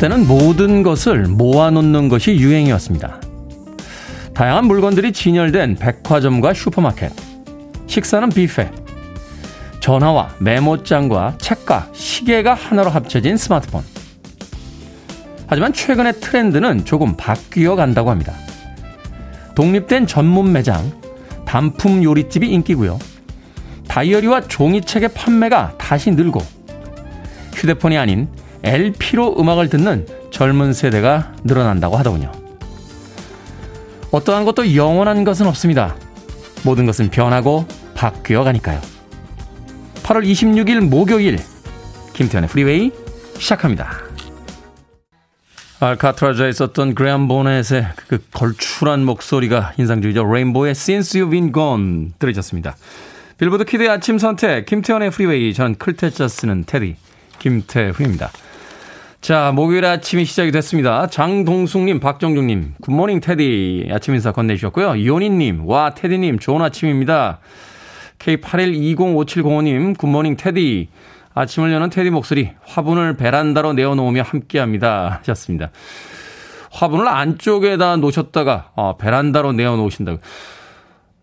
한때는 모든 것을 모아놓는 것이 유행이었습니다. 다양한 물건들이 진열된 백화점과 슈퍼마켓, 식사는 뷔페, 전화와 메모장과 책과 시계가 하나로 합쳐진 스마트폰. 하지만 최근의 트렌드는 조금 바뀌어 간다고 합니다. 독립된 전문 매장, 단품 요리집이 인기고요. 다이어리와 종이책의 판매가 다시 늘고 휴대폰이 아닌 LP로 음악을 듣는 젊은 세대가 늘어난다고 하더군요. 어떠한 것도 영원한 것은 없습니다. 모든 것은 변하고 바뀌어 가니까요. 8월 26일 목요일 김태훈의 프리웨이 시작합니다. 알카트라즈에 있었던 그레암 보넷의 그 걸출한 목소리가 인상적이죠. 레인보우의 Since You've Been Gone 들으셨습니다. 빌보드 kid의 아침 선택 김태훈의 프리웨이 전 클 태 자 쓰는 테디 김태훈입니다. 자, 목요일 아침이 시작이 됐습니다. 장동숙님, 박정중님, good morning 테디 아침 인사 건네주셨고요. 이온희님, 와, 테디님, 좋은 아침입니다. K81205705님, good morning 테디. 아침을 여는 테디 목소리, 화분을 베란다로 내어놓으며 함께 합니다. 하셨습니다. 화분을 안쪽에다 놓으셨다가, 어, 베란다로 내어놓으신다고.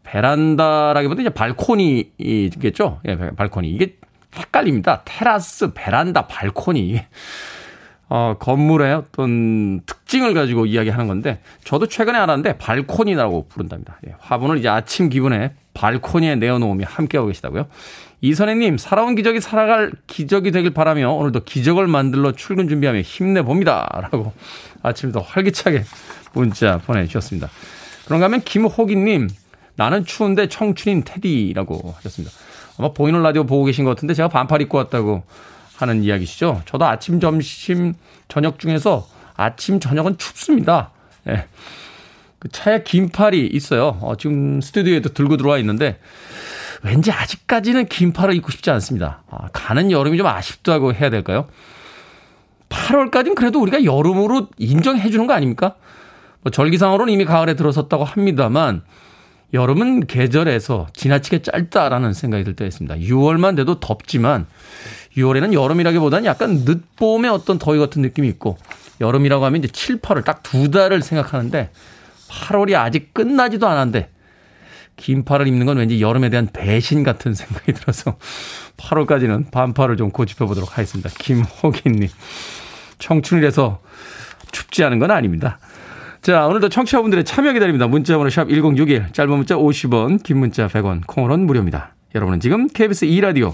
베란다라기보다 이제 발코니겠죠? 예, 발코니. 이게 헷갈립니다. 테라스, 베란다, 발코니. 어, 건물의 어떤 특징을 가지고 이야기하는 건데 저도 최근에 알았는데 발코니라고 부른답니다. 예, 화분을 이제 아침 기분에 발코니에 내어놓으며 함께하고 계시다고요. 이선혜님 살아온 기적이 살아갈 기적이 되길 바라며 오늘도 기적을 만들러 출근 준비하며 힘내봅니다. 라고 아침부터 활기차게 문자 보내주셨습니다. 그런가 하면 김호기님 나는 추운데 청춘인 테디라고 하셨습니다. 아마 보이는 라디오 보고 계신 것 같은데 제가 반팔 입고 왔다고 하는 이야기시죠. 저도 아침, 점심, 저녁 중에서 아침, 저녁은 춥습니다. 예. 그 차에 긴팔이 있어요. 어, 지금 스튜디오에도 들고 들어와 있는데 왠지 아직까지는 긴팔을 입고 싶지 않습니다. 아, 가는 여름이 좀 아쉽다고 해야 될까요? 8월까지는 그래도 우리가 여름으로 인정해 주는 거 아닙니까? 뭐 절기상으로는 이미 가을에 들어섰다고 합니다만 여름은 계절에서 지나치게 짧다라는 생각이 들 때가 있습니다. 6월만 돼도 덥지만 6월에는 여름이라기보다는 약간 늦봄의 어떤 더위 같은 느낌이 있고 여름이라고 하면 이제 7, 8월 딱 두 달을 생각하는데 8월이 아직 끝나지도 않았는데 긴 팔을 입는 건 왠지 여름에 대한 배신 같은 생각이 들어서 8월까지는 반팔을 좀 고집해 보도록 하겠습니다. 김호기님. 청춘이라서 춥지 않은 건 아닙니다. 자, 오늘도 청취자분들의 참여 기다립니다. 문자번호 샵 1061, 짧은 문자 50원, 긴 문자 100원, 콩으로는 무료입니다. 여러분은 지금 KBS 2라디오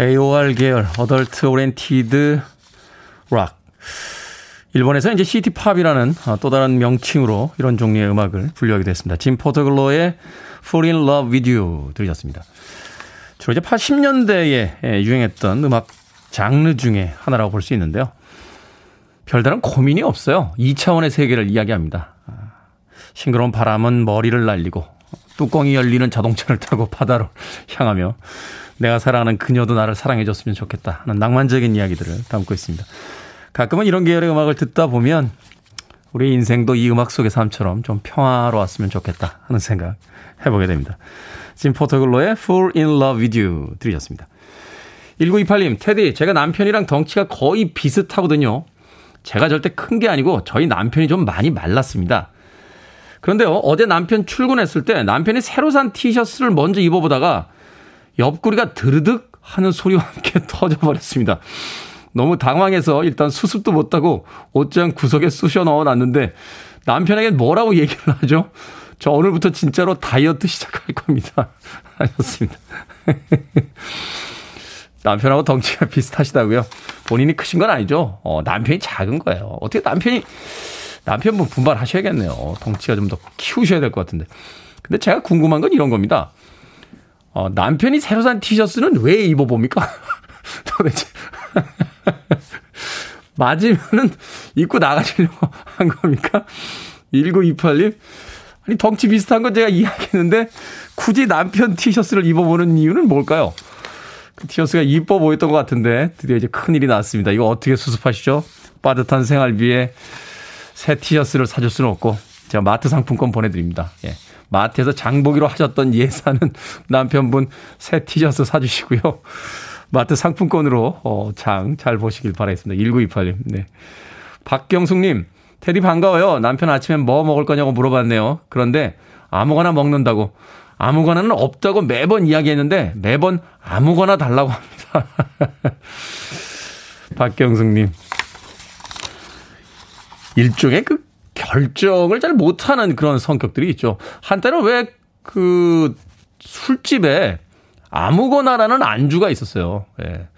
AOR 계열 adult oriented rock 일본에서 이제 city pop이라는 어, 또 다른 명칭으로 이런 종류의 음악을 분류하게 됐습니다. 짐 포토글로의 Fall in Love with You 들으셨습니다. 주로 이제 80년대에 유행했던 음악 장르 중에 하나라고 볼 수 있는데요. 별다른 고민이 없어요. 2차원의 세계를 이야기합니다. 아, 싱그러운 바람은 머리를 날리고 뚜껑이 열리는 자동차를 타고 바다로 향하며 내가 사랑하는 그녀도 나를 사랑해줬으면 좋겠다 하는 낭만적인 이야기들을 담고 있습니다. 가끔은 이런 계열의 음악을 듣다 보면 우리 인생도 이 음악 속의 삶처럼 좀 평화로웠으면 좋겠다 하는 생각 해보게 됩니다. 지금 포토글로의 Fall in Love with You 들으셨습니다. 1928님, 테디, 제가 남편이랑 덩치가 거의 비슷하거든요. 제가 절대 큰 게 아니고 저희 남편이 좀 많이 말랐습니다. 그런데요, 어제 남편 출근했을 때 남편이 새로 산 티셔츠를 먼저 입어보다가 옆구리가 드르득 하는 소리와 함께 터져버렸습니다. 너무 당황해서 일단 수습도 못하고 옷장 구석에 쑤셔 넣어놨는데 남편에게 뭐라고 얘기를 하죠? 저 오늘부터 진짜로 다이어트 시작할 겁니다. 하셨습니다. 남편하고 덩치가 비슷하시다고요? 본인이 크신 건 아니죠? 어, 남편이 작은 거예요. 어떻게 남편이, 남편분 분발하셔야겠네요. 덩치가 좀 더 키우셔야 될 것 같은데. 근데 제가 궁금한 건 이런 겁니다. 어, 남편이 새로 산 티셔츠는 왜 입어봅니까? 도대체. 맞으면은 입고 나가시려고 한 겁니까? 1928님? 아니, 덩치 비슷한 건 제가 이해하겠는데, 굳이 남편 티셔츠를 입어보는 이유는 뭘까요? 그 티셔츠가 이뻐 보였던 것 같은데, 드디어 이제 큰일이 났습니다. 이거 어떻게 수습하시죠? 빠듯한 생활비에 새 티셔츠를 사줄 수는 없고, 제가 마트 상품권 보내드립니다. 예. 마트에서 장보기로 하셨던 예산은 남편분 새 티셔츠 사주시고요. 마트 상품권으로 어, 장 잘 보시길 바라겠습니다. 1928님. 네. 박경숙님, 테디 반가워요. 남편 아침에 뭐 먹을 거냐고 물어봤네요. 그런데 아무거나 먹는다고. 아무거나는 없다고 매번 이야기했는데 매번 아무거나 달라고 합니다. 박경숙님. 일종의 그 결정을 잘 못하는 그런 성격들이 있죠. 한때는 왜 그 술집에 아무거나라는 안주가 있었어요. 예.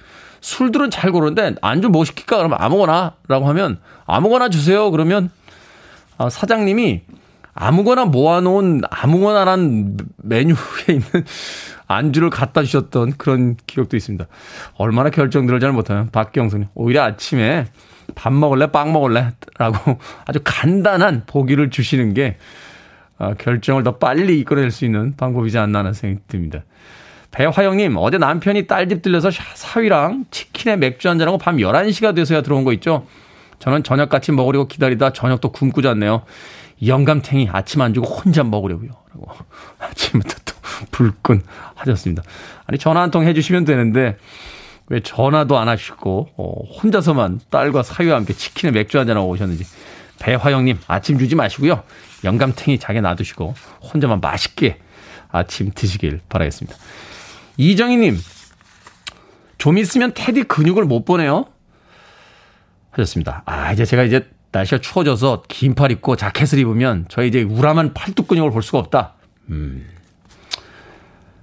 술들은 잘 고르는데 안주 뭐 시킬까 그러면 아무거나라고 하면 아무거나 주세요. 그러면 아, 사장님이 아무거나 모아놓은 아무거나란 메뉴에 있는 안주를 갖다 주셨던 그런 기억도 있습니다. 얼마나 결정들을 잘 못하면 박경선이 오히려 아침에 밥 먹을래 빵 먹을래 라고 아주 간단한 보기를 주시는 게 아, 결정을 더 빨리 이끌어낼 수 있는 방법이지 않나 하는 생각이 듭니다. 배화영님, 어제 남편이 딸집 들려서 사위랑 치킨에 맥주 한잔하고 밤 11시가 돼서야 들어온 거 있죠? 저는 저녁같이 먹으려고 기다리다 저녁도 굶고 잤네요. 영감탱이 아침 안 주고 혼자 먹으려고요. 라고 아침부터 또 불끈 하셨습니다. 아니, 전화 한 통 해주시면 되는데, 왜 전화도 안 하시고, 어, 혼자서만 딸과 사위와 함께 치킨에 맥주 한잔 하고 오셨는지. 배화영님, 아침 주지 마시고요. 영감탱이 자기 놔두시고, 혼자만 맛있게 아침 드시길 바라겠습니다. 이정희님, 좀 있으면 테디 근육을 못 보네요. 하셨습니다. 아, 이제 제가 이제 날씨가 추워져서 긴 팔 입고 자켓을 입으면 저희 이제 우람한 팔뚝 근육을 볼 수가 없다. 음,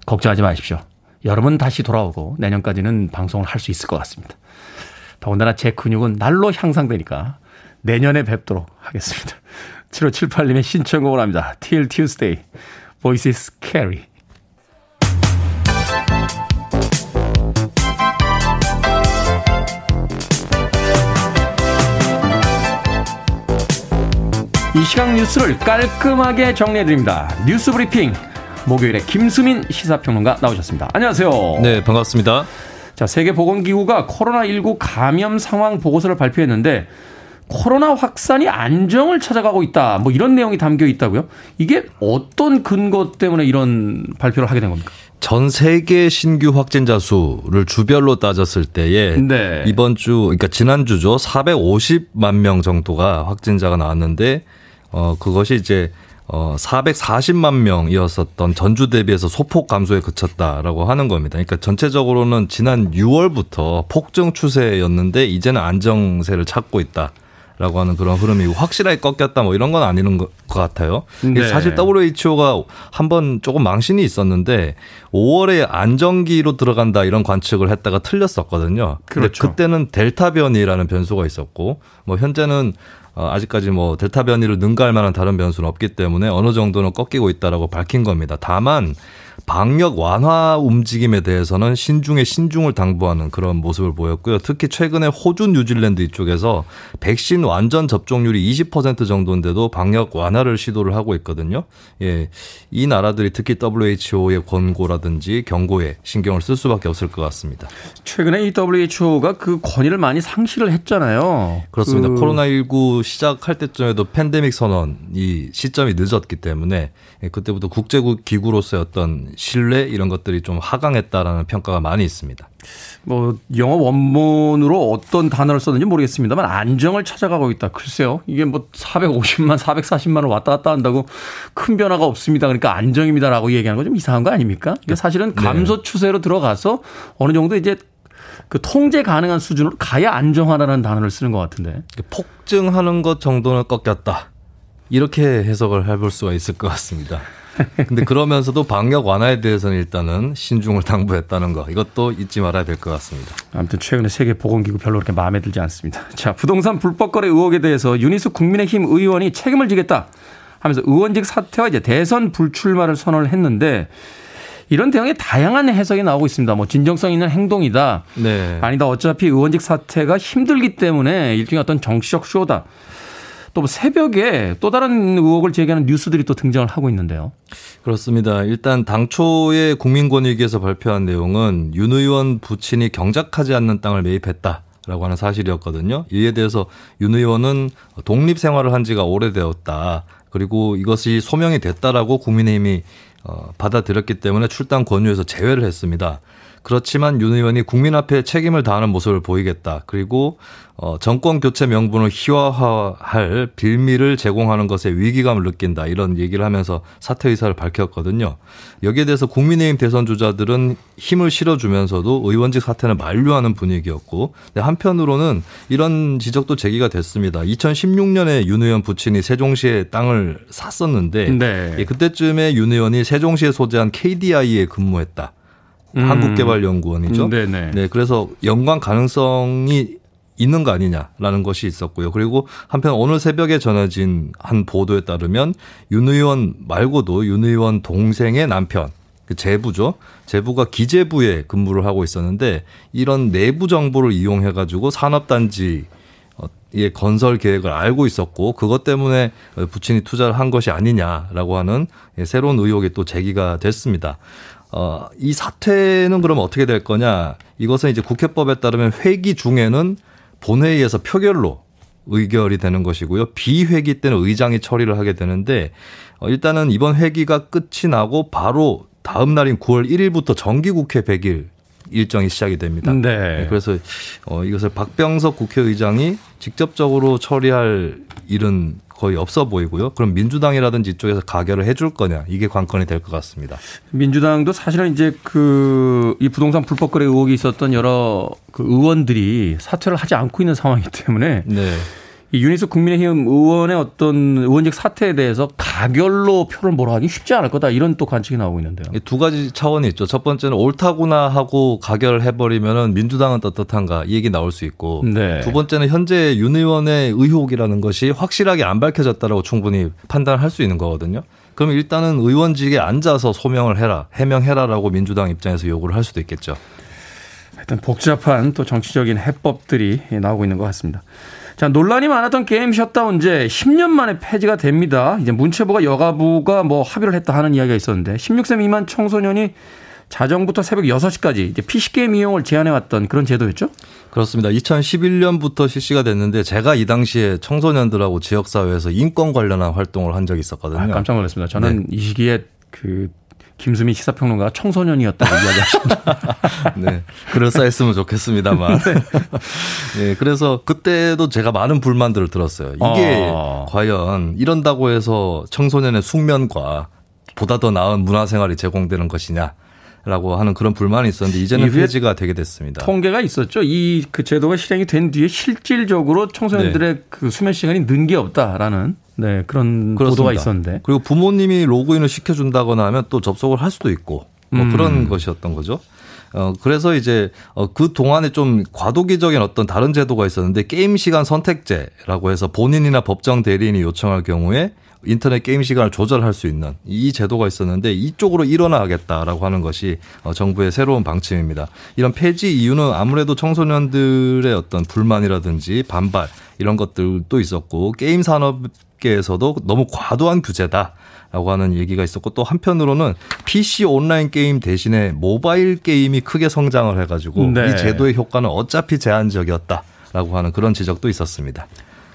걱정하지 마십시오. 여름은 다시 돌아오고 내년까지는 방송을 할 수 있을 것 같습니다. 더군다나 제 근육은 날로 향상되니까 내년에 뵙도록 하겠습니다. 7578님의 신청곡을 합니다. Till Tuesday, Voices Carry. 이 시각 뉴스를 깔끔하게 정리해드립니다. 뉴스 브리핑. 목요일에 김수민 시사평론가 나오셨습니다. 안녕하세요. 네, 반갑습니다. 자, 세계보건기구가 코로나19 감염 상황 보고서를 발표했는데 코로나 확산이 안정을 찾아가고 있다. 뭐 이런 내용이 담겨 있다고요? 이게 어떤 근거 때문에 이런 발표를 하게 된 겁니까? 전 세계 신규 확진자 수를 주별로 따졌을 때에 네. 이번 주 그러니까 지난 주죠. 450만 명 정도가 확진자가 나왔는데 어 그것이 이제 어 440만 명이었었던 전주 대비해서 소폭 감소에 그쳤다라고 하는 겁니다. 그러니까 전체적으로는 지난 6월부터 폭증 추세였는데 이제는 안정세를 찾고 있다. 라고 하는 그런 흐름이고 확실하게 꺾였다 뭐 이런 건 아니는 것 같아요. 네. 사실 WHO가 한 번 조금 망신이 있었는데 5월에 안정기로 들어간다 이런 관측을 했다가 틀렸었거든요. 그렇죠. 그때는 델타 변이라는 변수가 있었고 뭐 현재는 어, 아직까지 뭐 델타 변이를 능가할 만한 다른 변수는 없기 때문에 어느 정도는 꺾이고 있다라고 밝힌 겁니다. 다만 방역 완화 움직임에 대해서는 신중에 신중을 당부하는 그런 모습을 보였고요. 특히 최근에 호주, 뉴질랜드 이쪽에서 백신 완전 접종률이 20% 정도인데도 방역 완화를 시도를 하고 있거든요. 예. 이 나라들이 특히 WHO의 권고라든지 경고에 신경을 쓸 수밖에 없을 것 같습니다. 최근에 이 WHO가 그 권위를 많이 상실을 했잖아요. 그렇습니다. 그... 코로나19 시작할 때쯤에도 팬데믹 선언 이 시점이 늦었기 때문에 예, 그때부터 국제국 기구로서의 어떤 신뢰 이런 것들이 좀 하강했다라는 평가가 많이 있습니다. 뭐 영어 원문으로 어떤 단어를 썼는지 모르겠습니다만 안정을 찾아가고 있다. 글쎄요. 이게 뭐 450만, 440만을 왔다 갔다 한다고 큰 변화가 없습니다. 그러니까 안정입니다라고 얘기하는 거 좀 이상한 거 아닙니까? 이게 사실은 네. 감소 추세로 들어가서 어느 정도 이제 그 통제 가능한 수준으로 가야 안정화라는 단어를 쓰는 것 같은데. 폭증하는 것 정도는 꺾였다. 이렇게 해석을 해볼 수가 있을 것 같습니다. 근데 그러면서도 방역 완화에 대해서는 일단은 신중을 당부했다는 거 이것도 잊지 말아야 될 것 같습니다. 아무튼 최근에 세계 보건기구 별로 그렇게 마음에 들지 않습니다. 자 부동산 불법 거래 의혹에 대해서 유니스 국민의힘 의원이 책임을 지겠다 하면서 의원직 사퇴와 이제 대선 불출마를 선언을 했는데 이런 대응에 다양한 해석이 나오고 있습니다. 뭐 진정성 있는 행동이다. 네. 아니다. 어차피 의원직 사퇴가 힘들기 때문에 일종의 어떤 정치적 쇼다. 또뭐 새벽에 또 다른 의혹을 제기하는 뉴스들이 또 등장을 하고 있는데요. 그렇습니다. 일단 당초에 국민권익위에서 발표한 내용은 윤 의원 부친이 경작하지 않는 땅을 매입했다. 라고 하는 사실이었거든요. 이에 대해서 윤 의원은 독립 생활을 한 지가 오래되었다. 그리고 이것이 소명이 됐다라고 국민의힘이 어, 받아들였기 때문에 출당 권유에서 제외를 했습니다. 그렇지만 윤 의원이 국민 앞에 책임을 다하는 모습을 보이겠다. 그리고 어, 정권 교체 명분을 희화화할 빌미를 제공하는 것에 위기감을 느낀다. 이런 얘기를 하면서 사퇴 의사를 밝혔거든요. 여기에 대해서 국민의힘 대선 주자들은 힘을 실어주면서도 의원직 사퇴는 만류하는 분위기였고 한편으로는 이런 지적도 제기가 됐습니다. 2016년에 윤 의원 부친이 세종시에 땅을 샀었는데 네. 예, 그때쯤에 윤 의원이 세종시에 소재한 KDI에 근무했다. 음. 한국개발연구원이죠. 네네. 네, 그래서 연관 가능성이 있는 거 아니냐라는 것이 있었고요. 그리고 한편 오늘 새벽에 전해진 한 보도에 따르면 윤 의원 말고도 윤 의원 동생의 남편 그 제부죠. 제부가 기재부에 근무를 하고 있었는데 이런 내부 정보를 이용해 가지고 산업단지 의 건설 계획을 알고 있었고 그것 때문에 부친이 투자를 한 것이 아니냐라고 하는 새로운 의혹이 또 제기가 됐습니다. 어, 이 사태는 그러면 어떻게 될 거냐? 이것은 이제 국회법에 따르면 회기 중에는 본회의에서 표결로 의결이 되는 것이고요. 비회기 때는 의장이 처리를 하게 되는데 어, 일단은 이번 회기가 끝이 나고 바로 다음 날인 9월 1일부터 정기국회 100일 일정이 시작이 됩니다. 네. 네. 그래서 어, 이것을 박병석 국회의장이 직접적으로 처리할 일은 거의 없어 보이고요. 그럼 민주당이라든지 이쪽에서 가결을 해줄 거냐 이게 관건이 될 것 같습니다. 민주당도 사실은 이제 그 이 부동산 불법 거래 의혹이 있었던 여러 그 의원들이 사퇴를 하지 않고 있는 상황이기 때문에 네. 이 유니스 국민의힘 의원의 어떤 의원직 사태에 대해서 가결로 표를 몰아가기 쉽지 않을 거다 이런 또 관측이 나오고 있는데요. 두 가지 차원이 있죠. 첫 번째는 옳다구나 하고 가결해버리면은 민주당은 떳떳한가 이 얘기 나올 수 있고 네. 두 번째는 현재 윤 의원의 의혹이라는 것이 확실하게 안 밝혀졌다라고 충분히 판단할 수 있는 거거든요. 그럼 일단은 의원직에 앉아서 소명을 해라, 해명해라라고 민주당 입장에서 요구를 할 수도 있겠죠. 일단 복잡한 또 정치적인 해법들이 나오고 있는 것 같습니다. 자, 논란이 많았던 게임 셧다운제 10년 만에 폐지가 됩니다. 이제 문체부가 여가부가 뭐 합의를 했다 하는 이야기가 있었는데 16세 미만 청소년이 자정부터 새벽 6시까지 이제 PC게임 이용을 제한해왔던 그런 제도였죠? 그렇습니다. 2011년부터 실시가 됐는데 제가 이 당시에 청소년들하고 지역사회에서 인권 관련한 활동을 한 적이 있었거든요. 아, 깜짝 놀랐습니다. 저는 네. 이 시기에 그 김수미 시사평론가가 청소년이었다고 이야기하십니다. 네. 그럴싸했으면 좋겠습니다만. 네. 네. 그래서 그때도 제가 많은 불만들을 들었어요. 이게 아. 과연 이런다고 해서 청소년의 숙면과 보다 더 나은 문화생활이 제공되는 것이냐. 라고 하는 그런 불만이 있었는데 이제는 폐지가 되게 됐습니다. 통계가 있었죠. 이 그 제도가 실행이 된 뒤에 실질적으로 청소년들의 네. 그 수면 시간이 는 게 없다라는 네, 그런 그렇습니다. 보도가 있었는데. 그리고 부모님이 로그인을 시켜준다거나 하면 또 접속을 할 수도 있고 뭐 음. 그런 것이었던 거죠. 어, 그래서 이제, 어, 그 동안에 좀 과도기적인 어떤 다른 제도가 있었는데 게임 시간 선택제라고 해서 본인이나 법정 대리인이 요청할 경우에 인터넷 게임 시간을 조절할 수 있는 이 제도가 있었는데 이쪽으로 일어나겠다라고 하는 것이 어, 정부의 새로운 방침입니다. 이런 폐지 이유는 아무래도 청소년들의 어떤 불만이라든지 반발 이런 것들도 있었고 게임 산업 계에서도 너무 과도한 규제다. 라고 하는 얘기가 있었고 또 한편으로는 PC 온라인 게임 대신에 모바일 게임이 크게 성장을 해가지고 네. 이 제도의 효과는 어차피 제한적이었다라고 하는 그런 지적도 있었습니다.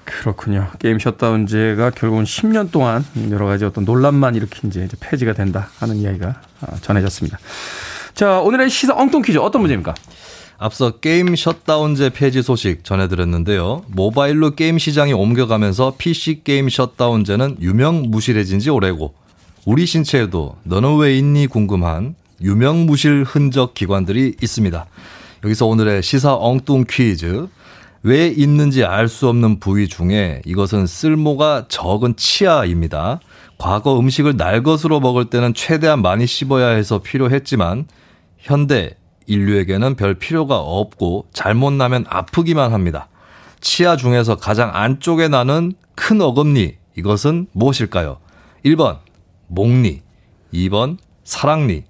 그렇군요. 게임 셧다운제가 결국은 10년 동안 여러 가지 어떤 논란만 일으킨 이제 폐지가 된다 하는 이야기가 아, 전해졌습니다. 자, 오늘의 시사 엉뚱 퀴즈 어떤 문제입니까? 앞서 게임 셧다운제 폐지 소식 전해드렸는데요. 모바일로 게임 시장이 옮겨가면서 PC 게임 셧다운제는 유명무실해진 지 오래고 우리 신체에도 너는 왜 있니 궁금한 유명무실 흔적 기관들이 있습니다. 여기서 오늘의 시사 엉뚱 퀴즈 왜 있는지 알 수 없는 부위 중에 이것은 쓸모가 적은 치아입니다. 과거 음식을 날 것으로 먹을 때는 최대한 많이 씹어야 해서 필요했지만 현대 인류에게는 별 필요가 없고 잘못 나면 아프기만 합니다. 치아 중에서 가장 안쪽에 나는 큰 어금니 이것은 무엇일까요? 1번 목니, 2번 사랑니,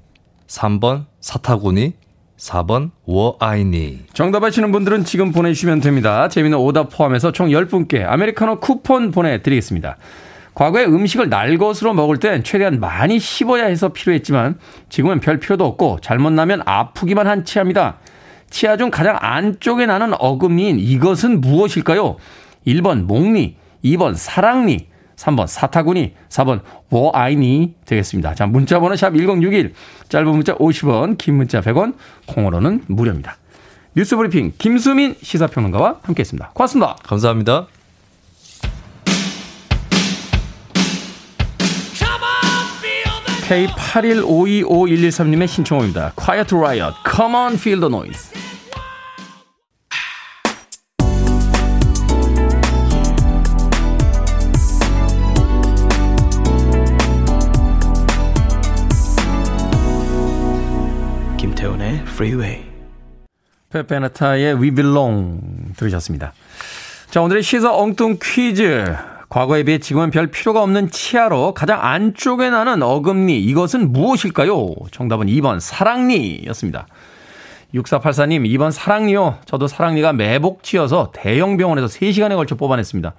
3번 사타구니, 4번 워아이니. 정답 아시는 분들은 지금 보내주시면 됩니다. 재미있는 오답 포함해서 총 10분께 아메리카노 쿠폰 보내드리겠습니다. 과거에 음식을 날 것으로 먹을 땐 최대한 많이 씹어야 해서 필요했지만 지금은 별 필요도 없고 잘못 나면 아프기만 한 치아입니다. 치아 중 가장 안쪽에 나는 어금니인 이것은 무엇일까요? 1번 목니, 2번 사랑니, 3번 사타구니, 4번 워아이니 되겠습니다. 자, 문자 번호 샵 1061, 짧은 문자 50원, 긴 문자 100원, 콩으로는 무료입니다. 뉴스 브리핑 김수민 시사평론가와 함께했습니다. 고맙습니다. 감사합니다. K81525113님의 신청곡입니다. Quiet Riot, Come on Feel the Noise. 김태훈의 Freeway. 페페나타의 We Belong 들으셨습니다. 자, 오늘의 시사 엉뚱 퀴즈. 과거에 비해 지금은 별 필요가 없는 치아로 가장 안쪽에 나는 어금니 이것은 무엇일까요? 정답은 2번 사랑니였습니다. 6484님 2번 사랑니요. 저도 사랑니가 매복치여서 대형 병원에서 3시간에 걸쳐 뽑아냈습니다.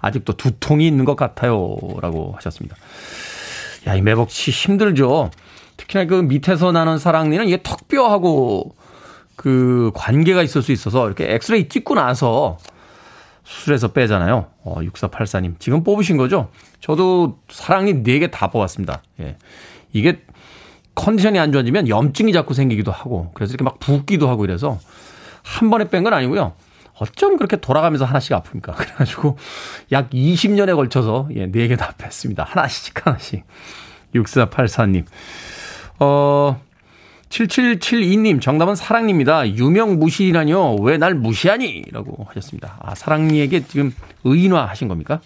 아직도 두통이 있는 것 같아요. 라고 하셨습니다. 야, 이 매복치 힘들죠. 특히나 그 밑에서 나는 사랑니는 이게 턱뼈하고 그 관계가 있을 수 있어서 이렇게 엑스레이 찍고 나서 수술해서 빼잖아요. 어, 6484님. 지금 뽑으신 거죠? 저도 사랑니 4개 다 뽑았습니다. 예. 이게 컨디션이 안 좋아지면 염증이 자꾸 생기기도 하고, 그래서 이렇게 막 붓기도 하고 이래서 한 번에 뺀 건 아니고요. 어쩜 그렇게 돌아가면서 하나씩 아픕니까? 그래가지고 약 20년에 걸쳐서 예, 4개 다 뺐습니다. 하나씩 하나씩. 6484님. 어, 7772님, 정답은 사랑니입니다. 유명 무시라뇨. 왜 날 무시하니? 라고 하셨습니다. 아, 사랑니에게 지금 의인화 하신 겁니까?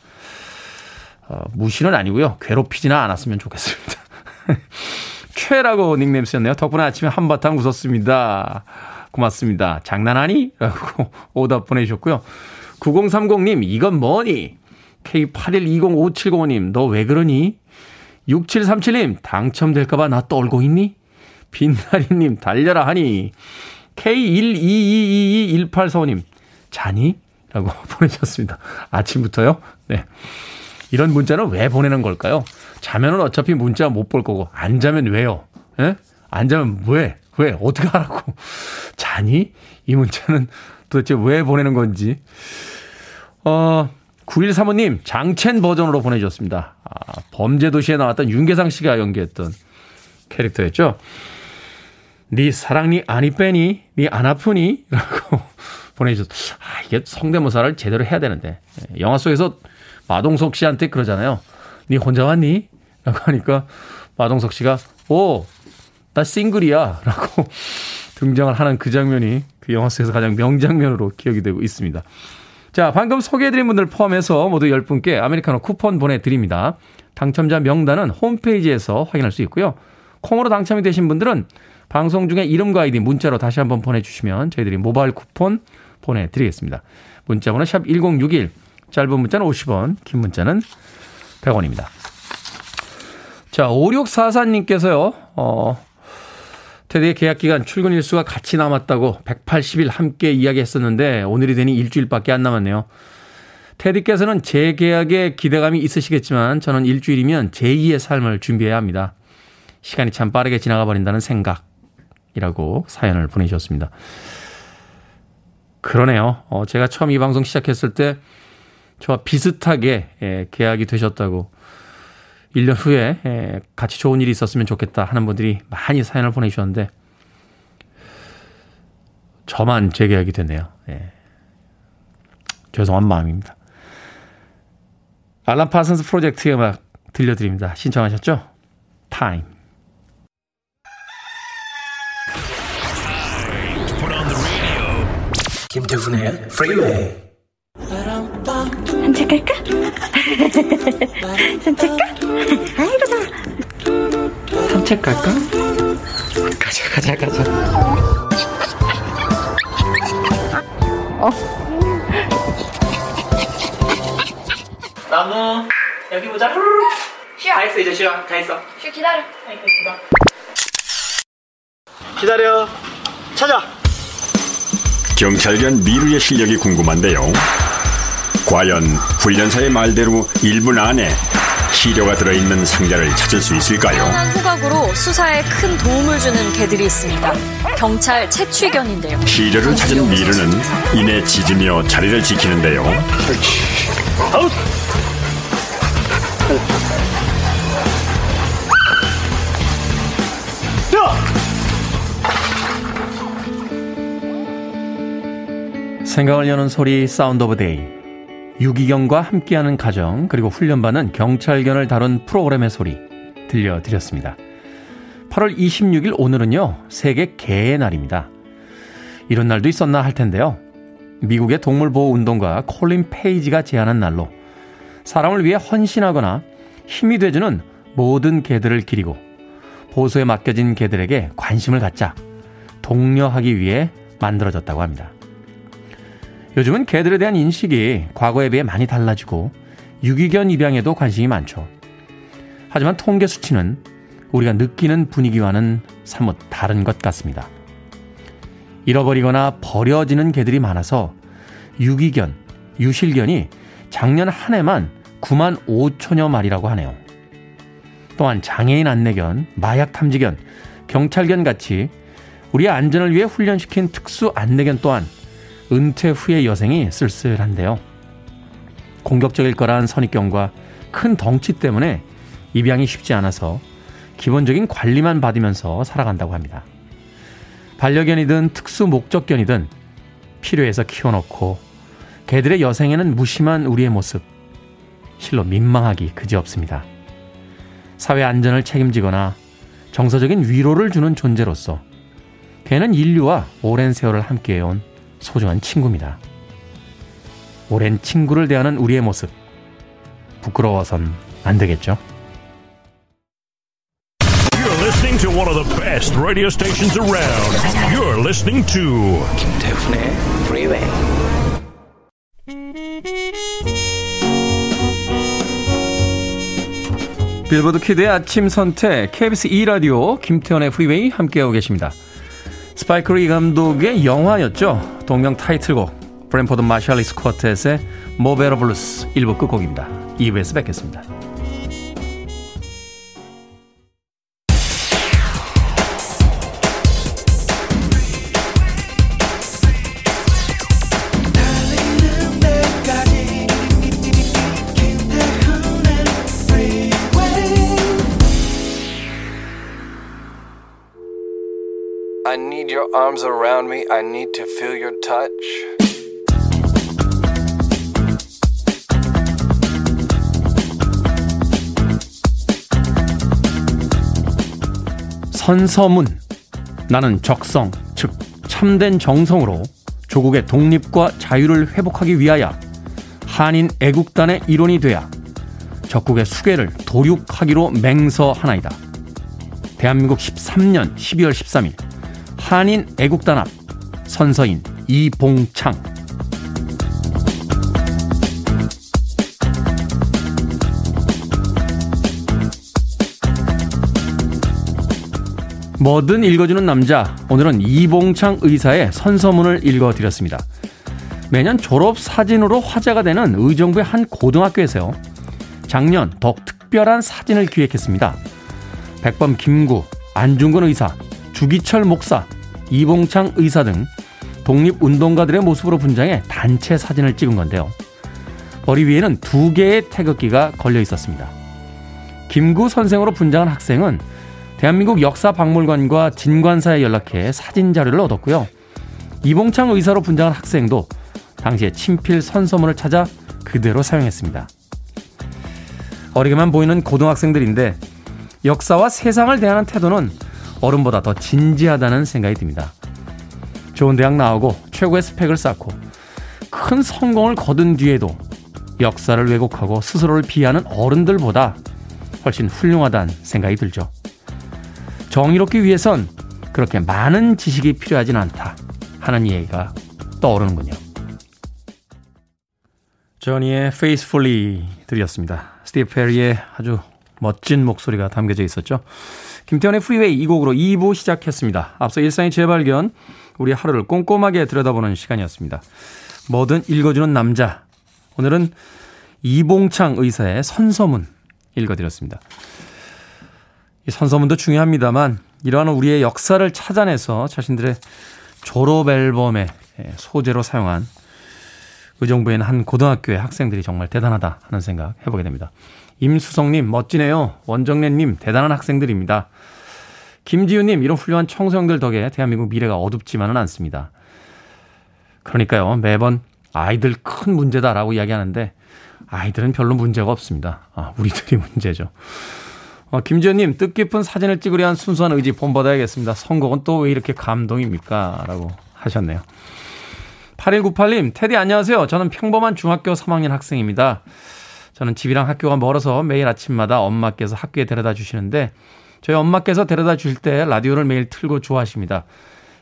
어, 무시는 아니고요. 괴롭히지는 않았으면 좋겠습니다. 최라고 닉네임 쓰셨네요. 덕분에 아침에 한바탕 웃었습니다. 고맙습니다. 장난하니? 라고 오답 보내주셨고요. 9030님, 이건 뭐니? K81205705님, 너 왜 그러니? 6737님, 당첨될까봐 나 떨고 있니? 빛나리님, 달려라 하니. K122221845님, 자니? 라고 보내셨습니다. 아침부터요? 네. 이런 문자는 왜 보내는 걸까요? 자면은 어차피 문자 못 볼 거고, 안 자면 왜요? 예? 안 자면 왜? 왜? 어떻게 하라고? 자니? 이 문자는 도대체 왜 보내는 건지. 어, 9135님, 장첸 버전으로 보내주셨습니다. 아, 범죄도시에 나왔던 윤계상 씨가 연기했던 캐릭터였죠. 네 사랑니 아니 빼니? 네 안 아프니? 라고 보내주셨. 아, 이게 성대모사를 제대로 해야 되는데. 예, 영화 속에서 마동석 씨한테 그러잖아요. 네 혼자 왔니? 라고 하니까 마동석 씨가 오, 나 싱글이야. 라고 등장을 하는 그 장면이 그 영화 속에서 가장 명장면으로 기억이 되고 있습니다. 자, 방금 소개해드린 분들 포함해서 모두 10분께 아메리카노 쿠폰 보내드립니다. 당첨자 명단은 홈페이지에서 확인할 수 있고요. 콩으로 당첨이 되신 분들은 방송 중에 이름과 아이디 문자로 다시 한번 보내주시면 저희들이 모바일 쿠폰 보내드리겠습니다. 문자 번호 샵 1061, 짧은 문자는 50원, 긴 문자는 100원입니다. 자, 5644님께서요, 어, 테디의 계약 기간 출근 일수가 같이 남았다고 180일 함께 이야기했었는데 오늘이 되니 일주일밖에 안 남았네요. 테디께서는 재계약에 기대감이 있으시겠지만 저는 일주일이면 제2의 삶을 준비해야 합니다. 시간이 참 빠르게 지나가 버린다는 생각 이라고 사연을 보내주셨습니다. 그러네요. 어, 제가 처음 이 방송 시작했을 때 저와 비슷하게 예, 계약이 되셨다고 1년 후에 예, 같이 좋은 일이 있었으면 좋겠다 하는 분들이 많이 사연을 보내주셨는데 저만 재계약이 됐네요. 예. 죄송한 마음입니다. 알람 파슨스 프로젝트의 음악 들려드립니다. 신청하셨죠? 타임. 김태훈의 프리웨이 갈까? 산책 가? 아이고 좋아. 산책 갈까? 가자 가자 가자. 어? 나무 여기 보자. 쉬어. 다 했어 이제 쉬어. 다 했어. 쉬어 기다려. 기다려. 찾아. 경찰견 미루의 실력이 궁금한데요. 과연 훈련사의 말대로 1분 안에 시료가 들어있는 상자를 찾을 수 있을까요? 다양한 후각으로 수사에 큰 도움을 주는 개들이 있습니다. 경찰 채취견인데요. 시료를 찾은 미르는 이내 짖으며 자리를 지키는데요. 아웃. 생각을 여는 소리 Sound of Day. 유기견과 함께하는 가정 그리고 훈련받는 경찰견을 다룬 프로그램의 소리 들려드렸습니다. 8월 26일 오늘은요 세계 개의 날입니다. 이런 날도 있었나 할 텐데요. 미국의 동물보호 운동가 콜린 페이지가 제안한 날로 사람을 위해 헌신하거나 힘이 돼주는 모든 개들을 기리고 보호소에 맡겨진 개들에게 관심을 갖자 독려하기 위해 만들어졌다고 합니다. 요즘은 개들에 대한 인식이 과거에 비해 많이 달라지고 유기견 입양에도 관심이 많죠. 하지만 통계 수치는 우리가 느끼는 분위기와는 사뭇 다른 것 같습니다. 잃어버리거나 버려지는 개들이 많아서 유기견, 유실견이 작년 한 해만 9만 5천여 마리라고 하네요. 또한 장애인 안내견, 마약 탐지견, 경찰견 같이 우리의 안전을 위해 훈련시킨 특수 안내견 또한 은퇴 후의 여생이 쓸쓸한데요. 공격적일 거란 선입견과 큰 덩치 때문에 입양이 쉽지 않아서 기본적인 관리만 받으면서 살아간다고 합니다. 반려견이든 특수 목적견이든 필요해서 키워놓고 개들의 여생에는 무심한 우리의 모습 실로 민망하기 그지없습니다. 사회 안전을 책임지거나 정서적인 위로를 주는 존재로서 개는 인류와 오랜 세월을 함께해온 소중한 친구입니다. 오랜 친구를 대하는 우리의 모습 부끄러워선 안 되겠죠? You're listening to one of the best radio stations around. You're listening to 김태훈의 Freeway. 빌보드 kid의 아침 선택 KBS 2 라디오 김태훈의 프리웨이 함께하고 계십니다. 스파이크 리 감독의 영화였죠. 동명 타이틀곡 브랜포드 마샬리스 쿼텟의 Mo' Better Blues 1부 끝곡입니다. 2부에서 뵙겠습니다. Your arms around me. I need to feel your touch. 선서문. 나는 적성, 즉 참된 정성으로 조국의 독립과 자유를 회복하기 위하여 한인 애국단의 일원이 돼야 적국의 수괴를 도륙하기로 맹서하나이다. 대한민국 13년 12월 13일 한인 애국단 앞 선서인 이봉창 뭐든 읽어주는 남자 오늘은 이봉창 의사의 선서문을 읽어드렸습니다. 매년 졸업 사진으로 화제가 되는 의정부의 한 고등학교에서요. 작년 더욱 특별한 사진을 기획했습니다. 백범 김구, 안중근 의사, 주기철 목사, 이봉창 의사 등 독립운동가들의 모습으로 분장해 단체 사진을 찍은 건데요. 머리 위에는 두 개의 태극기가 걸려 있었습니다. 김구 선생으로 분장한 학생은 대한민국 역사박물관과 진관사에 연락해 사진 자료를 얻었고요. 이봉창 의사로 분장한 학생도 당시에 친필 선서문을 찾아 그대로 사용했습니다. 어리게만 보이는 고등학생들인데 역사와 세상을 대하는 태도는 어른보다 더 진지하다는 생각이 듭니다. 좋은 대학 나오고 최고의 스펙을 쌓고 큰 성공을 거둔 뒤에도 역사를 왜곡하고 스스로를 비하는 어른들보다 훨씬 훌륭하다는 생각이 들죠. 정의롭기 위해선 그렇게 많은 지식이 필요하진 않다 하는 얘기가 떠오르는군요. 저니의 Faithfully 들으셨습니다. 스티브 페리의 아주 멋진 목소리가 담겨져 있었죠. 김태훈의 프리웨이 이 곡으로 2부 시작했습니다. 앞서 일상의 재발견, 우리 하루를 꼼꼼하게 들여다보는 시간이었습니다. 뭐든 읽어주는 남자. 오늘은 이봉창 의사의 선서문 읽어드렸습니다. 이 선서문도 중요합니다만 이러한 우리의 역사를 찾아내서 자신들의 졸업 앨범의 소재로 사용한 의정부에 있는 한 고등학교의 학생들이 정말 대단하다 하는 생각 해보게 됩니다. 임수성님, 멋지네요. 원정래님, 대단한 학생들입니다. 김지우님, 이런 훌륭한 청소년들 덕에 대한민국 미래가 어둡지만은 않습니다. 그러니까요, 매번 아이들 큰 문제다라고 이야기하는데, 아이들은 별로 문제가 없습니다. 아, 우리들이 문제죠. 어, 김지현님, 뜻깊은 사진을 찍으려 한 순수한 의지 본받아야겠습니다. 선곡은 또 왜 이렇게 감동입니까? 라고 하셨네요. 8198님, 테디 안녕하세요. 저는 평범한 중학교 3학년 학생입니다. 저는 집이랑 학교가 멀어서 매일 아침마다 엄마께서 학교에 데려다 주시는데 저희 엄마께서 데려다 주실 때 라디오를 매일 틀고 좋아하십니다.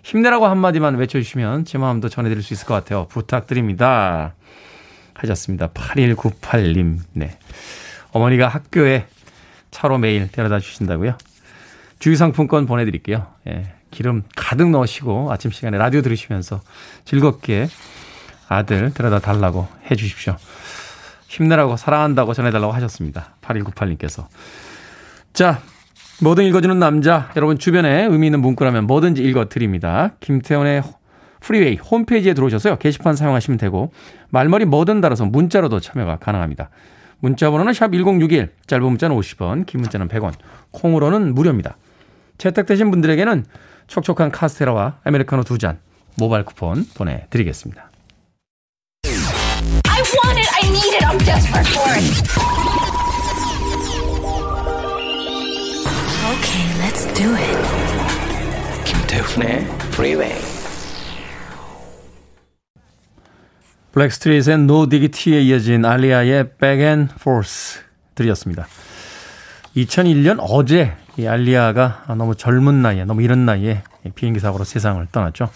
힘내라고 한마디만 외쳐주시면 제 마음도 전해드릴 수 있을 것 같아요. 부탁드립니다. 하셨습니다. 8198님. 네. 어머니가 학교에 차로 매일 데려다 주신다고요? 주유상품권 보내드릴게요. 예. 기름 가득 넣으시고 아침 시간에 라디오 들으시면서 즐겁게 아들 데려다 달라고 해 주십시오. 힘내라고 사랑한다고 전해달라고 하셨습니다. 8198님께서. 자, 뭐든 읽어주는 남자. 여러분 주변에 의미 있는 문구라면 뭐든지 읽어드립니다. 김태훈의 프리웨이 홈페이지에 들어오셔서요. 게시판 사용하시면 되고 말머리 뭐든 달아서 문자로도 참여가 가능합니다. 문자 번호는 샵 1061, 짧은 문자는 50원, 긴 문자는 100원, 콩으로는 무료입니다. 채택되신 분들에게는 촉촉한 카스테라와 아메리카노 두 잔 모바일 쿠폰 보내드리겠습니다. I want it, I need it, I'm desperate for it. Okay, let's do it. 김태훈의 Freeway. 블랙스트리트의 No Diggity 에 이어진 알리아의 Back and Forth 들이었습니다. 2001년 어제 이 알리아가 너무 젊은 나이에 너무 이른 나이에 비행기 사고로 세상을 떠났죠.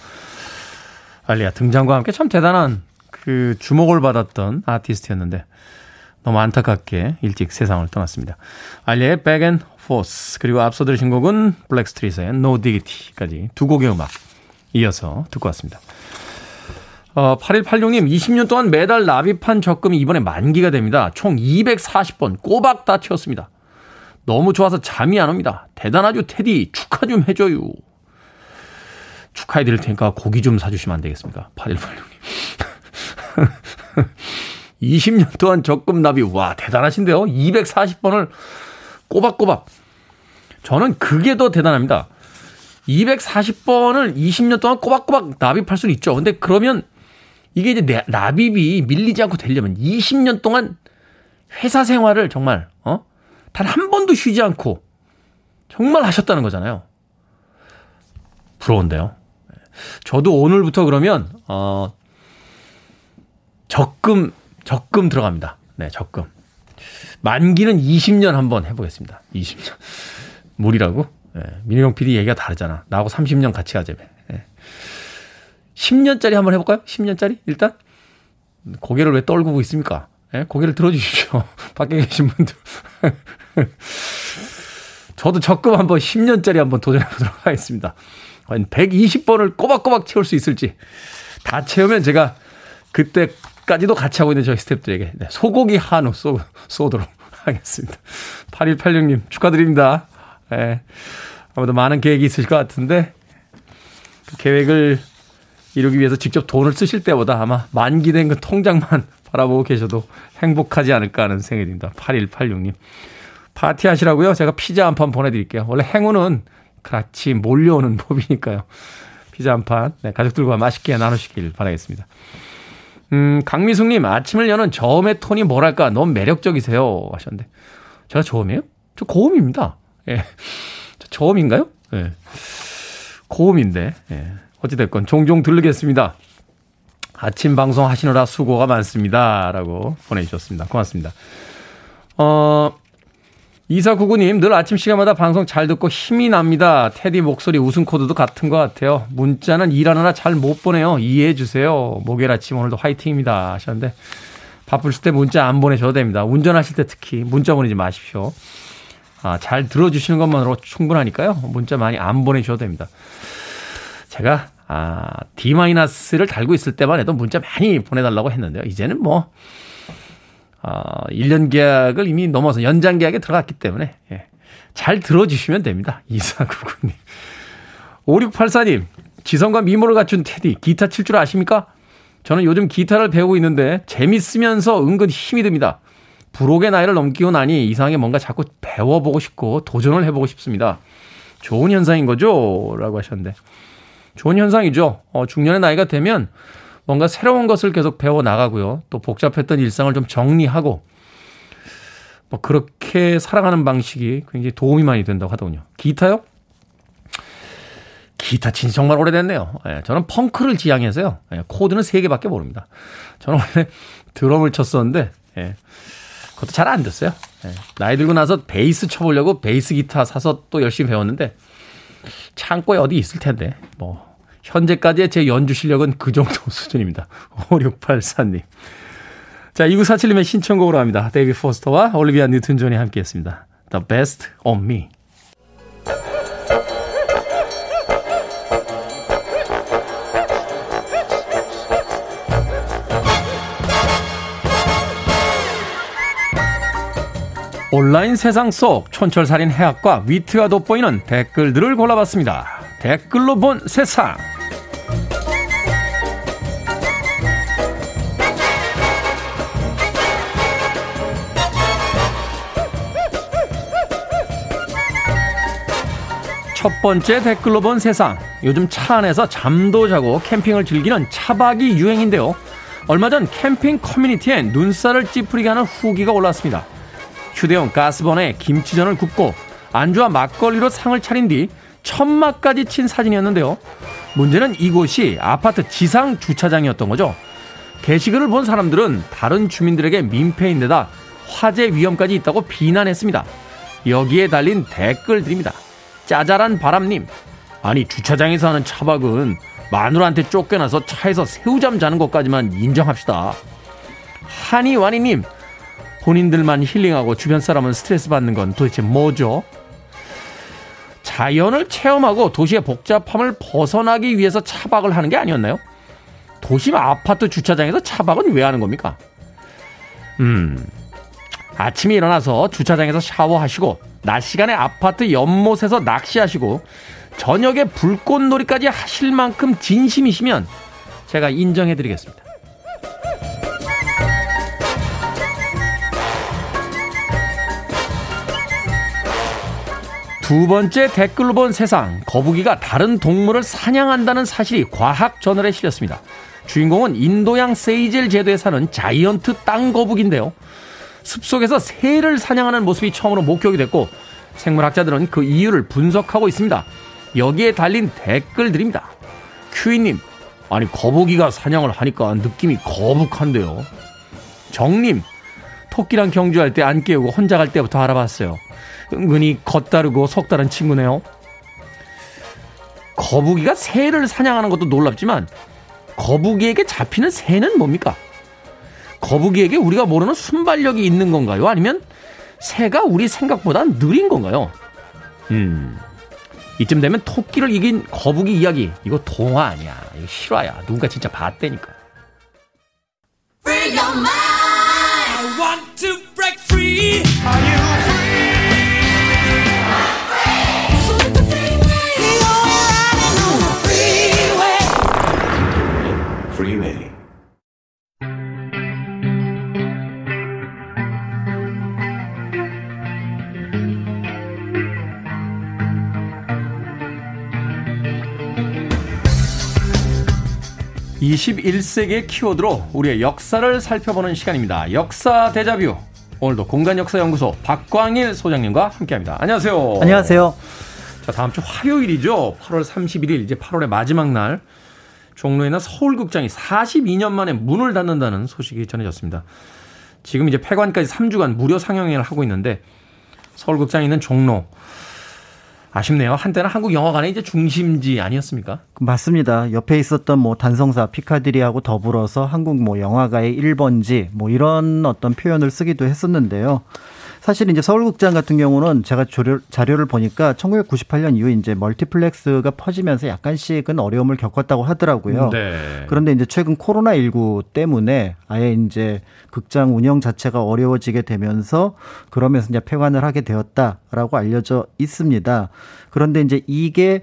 알리아 등장과 함께 참 대단한 그 주목을 받았던 아티스트였는데 너무 안타깝게 일찍 세상을 떠났습니다. 알리아의 Back and Forth 그리고 앞서 들으신 곡은 블랙스트리트의 No Diggity까지 두 곡의 음악 이어서 듣고 왔습니다. 어, 8186님, 20년 동안 매달 납입한 적금이 이번에 만기가 됩니다. 총 240번 꼬박 다 채웠습니다. 너무 좋아서 잠이 안 옵니다. 대단하죠, 테디. 축하 좀 해줘요. 축하해 드릴 테니까 고기 좀 사주시면 안 되겠습니까? 8186님. 20년 동안 적금 납입, 와, 대단하신데요? 240번을 꼬박꼬박. 저는 그게 더 대단합니다. 240번을 20년 동안 꼬박꼬박 납입할 수는 있죠. 근데 그러면 이게 이제 납입이 밀리지 않고 되려면 20년 동안 회사 생활을 정말 어? 단 한 번도 쉬지 않고 정말 하셨다는 거잖아요. 부러운데요. 저도 오늘부터 그러면 어 적금 적금 들어갑니다. 네, 적금. 만기는 20년 한번 해보겠습니다. 20년. 무리라고? 네, 민영 PD 얘기가 다르잖아. 나하고 30년 같이 가자며. 10년짜리 한번 해볼까요? 10년짜리? 일단? 고개를 왜 떨구고 있습니까? 예? 고개를 들어주십시오. 밖에 계신 분들. 저도 적금 한번 10년짜리 한번 도전해보도록 하겠습니다. 120번을 꼬박꼬박 채울 수 있을지. 다 채우면 제가 그때 까지도 같이 하고 있는 저희 스탭들에게 네, 소고기 한우 쏘, 쏘도록 하겠습니다. 8186님 축하드립니다. 예. 아무도 많은 계획이 있으실 것 같은데 그 계획을 이루기 위해서 직접 돈을 쓰실 때보다 아마 만기된 그 통장만 바라보고 계셔도 행복하지 않을까 하는 생각이 듭니다. 8186님. 파티 하시라고요? 제가 피자 한 판 보내드릴게요. 원래 행운은 같이 몰려오는 법이니까요. 피자 한 판, 네, 가족들과 맛있게 나누시길 바라겠습니다. 음, 강미숙님, 아침을 여는 저음의 톤이 뭐랄까, 너무 매력적이세요. 하셨는데. 제가 저음이에요? 저 고음입니다. 예. 저 저음인가요? 예. 고음인데, 예. 어찌됐건 종종 들르겠습니다. 아침 방송 하시느라 수고가 많습니다. 라고 보내주셨습니다. 고맙습니다. 어, 이사구구님, 늘 아침 시간마다 방송 잘 듣고 힘이 납니다. 테디 목소리 웃음 코드도 같은 것 같아요. 문자는 일하느라 잘 못 보내요. 이해해 주세요. 목요일 아침 오늘도 화이팅입니다. 하셨는데, 바쁠 때 문자 안 보내셔도 됩니다. 운전하실 때 특히 문자 보내지 마십시오. 아, 잘 들어주시는 것만으로 충분하니까요. 문자 많이 안 보내셔도 됩니다. 제가, 아, D-를 달고 있을 때만 해도 문자 많이 보내달라고 했는데요. 이제는 뭐, 어, 1년 계약을 이미 넘어서 연장 계약에 들어갔기 때문에 예. 잘 들어주시면 됩니다. 2499님. 5684님, 지성과 미모를 갖춘 테디, 기타 칠 줄 아십니까? 저는 요즘 기타를 배우고 있는데 재밌으면서 은근 힘이 듭니다. 부록의 나이를 넘기고 나니 이상하게 뭔가 자꾸 배워보고 싶고 도전을 해보고 싶습니다. 좋은 현상인 거죠? 라고 하셨는데. 좋은 현상이죠. 어, 중년의 나이가 되면 뭔가 새로운 것을 계속 배워 나가고요. 또 복잡했던 일상을 좀 정리하고 뭐 그렇게 살아가는 방식이 굉장히 도움이 많이 된다고 하더군요. 기타요? 기타 친 지 정말 오래됐네요. 예, 저는 펑크를 지향해서요. 예, 코드는 3개밖에 모릅니다. 저는 원래 드럼을 쳤었는데 예, 그것도 잘 안 됐어요. 예, 나이 들고 나서 베이스 쳐보려고 베이스 기타 사서 또 열심히 배웠는데 창고에 어디 있을 텐데 뭐 현재까지의 제 연주 실력은 그 정도 수준입니다. 5684님. 자, 2947님의 신청곡으로 합니다. 데이빗 포스터와 올리비아 뉴튼 존이 함께 했습니다. The best of me. 온라인 세상 속 촌철살인 해학과 위트가 돋보이는 댓글들을 골라봤습니다. 댓글로 본 세상. 첫 번째 댓글로 본 세상. 요즘 차 안에서 잠도 자고 캠핑을 즐기는 차박이 유행인데요. 얼마 전 캠핑 커뮤니티에 눈살을 찌푸리게 하는 후기가 올랐습니다. 휴대용 가스버너에 김치전을 굽고 안주와 막걸리로 상을 차린 뒤 천막까지 친 사진이었는데요. 문제는 이곳이 아파트 지상 주차장이었던 거죠. 게시글을 본 사람들은 다른 주민들에게 민폐인데다 화재 위험까지 있다고 비난했습니다. 여기에 달린 댓글들입니다. 짜잘한 바람님. 아니 주차장에서 하는 차박은 마누라한테 쫓겨나서 차에서 새우잠 자는 것까지만 인정합시다. 한이와니님. 본인들만 힐링하고 주변 사람은 스트레스 받는 건 도대체 뭐죠? 자연을 체험하고 도시의 복잡함을 벗어나기 위해서 차박을 하는 게 아니었나요? 도심 아파트 주차장에서 차박은 왜 하는 겁니까? 음, 아침에 일어나서 주차장에서 샤워하시고 낮 시간에 아파트 연못에서 낚시하시고 저녁에 불꽃놀이까지 하실 만큼 진심이시면 제가 인정해드리겠습니다. 두 번째 댓글로 본 세상 거북이가 다른 동물을 사냥한다는 사실이 과학 저널에 실렸습니다. 주인공은 인도양 세이젤 제도에 사는 자이언트 땅 거북인데요. 숲속에서 새를 사냥하는 모습이 처음으로 목격이 됐고 생물학자들은 그 이유를 분석하고 있습니다. 여기에 달린 댓글들입니다. 큐이님, 아니 거북이가 사냥을 하니까 느낌이 거북한데요. 정님, 토끼랑 경주할 때 안 깨우고 혼자 갈 때부터 알아봤어요. 은근히 겉다르고 속다른 친구네요. 거북이가 새를 사냥하는 것도 놀랍지만 거북이에게 잡히는 새는 뭡니까? 거북이에게 우리가 모르는 순발력이 있는 건가요? 아니면 새가 우리 생각보다 느린 건가요? 음. 이쯤 되면 토끼를 이긴 거북이 이야기. 이거 동화 아니야. 이거 실화야. 누군가 진짜 봤대니까. 21세기의 키워드로 우리의 역사를 살펴보는 시간입니다. 역사 대자뷰. 오늘도 공간역사연구소 박광일 소장님과 함께합니다. 안녕하세요. 안녕하세요. 자, 다음 주 화요일이죠. 8월 31일 이제 8월의 마지막 날. 종로에 는 서울극장이 42년 만에 문을 닫는다는 소식이 전해졌습니다. 지금 이제 폐관까지 3주간 무료 상영회를 하고 있는데 서울극장에 있는 종로 아쉽네요. 한때는 한국 영화관의 이제 중심지 아니었습니까? 맞습니다. 옆에 있었던 뭐 단성사 피카디리하고 더불어서 한국 뭐 영화가의 1번지 뭐 이런 어떤 표현을 쓰기도 했었는데요. 사실 이제 서울극장 같은 경우는 제가 조료, 자료를 보니까 1998년 이후 이제 멀티플렉스가 퍼지면서 약간씩은 어려움을 겪었다고 하더라고요. 네. 그런데 이제 최근 코로나19 때문에 아예 이제 극장 운영 자체가 어려워지게 되면서 그러면서 이제 폐관을 하게 되었다라고 알려져 있습니다. 그런데 이제 이게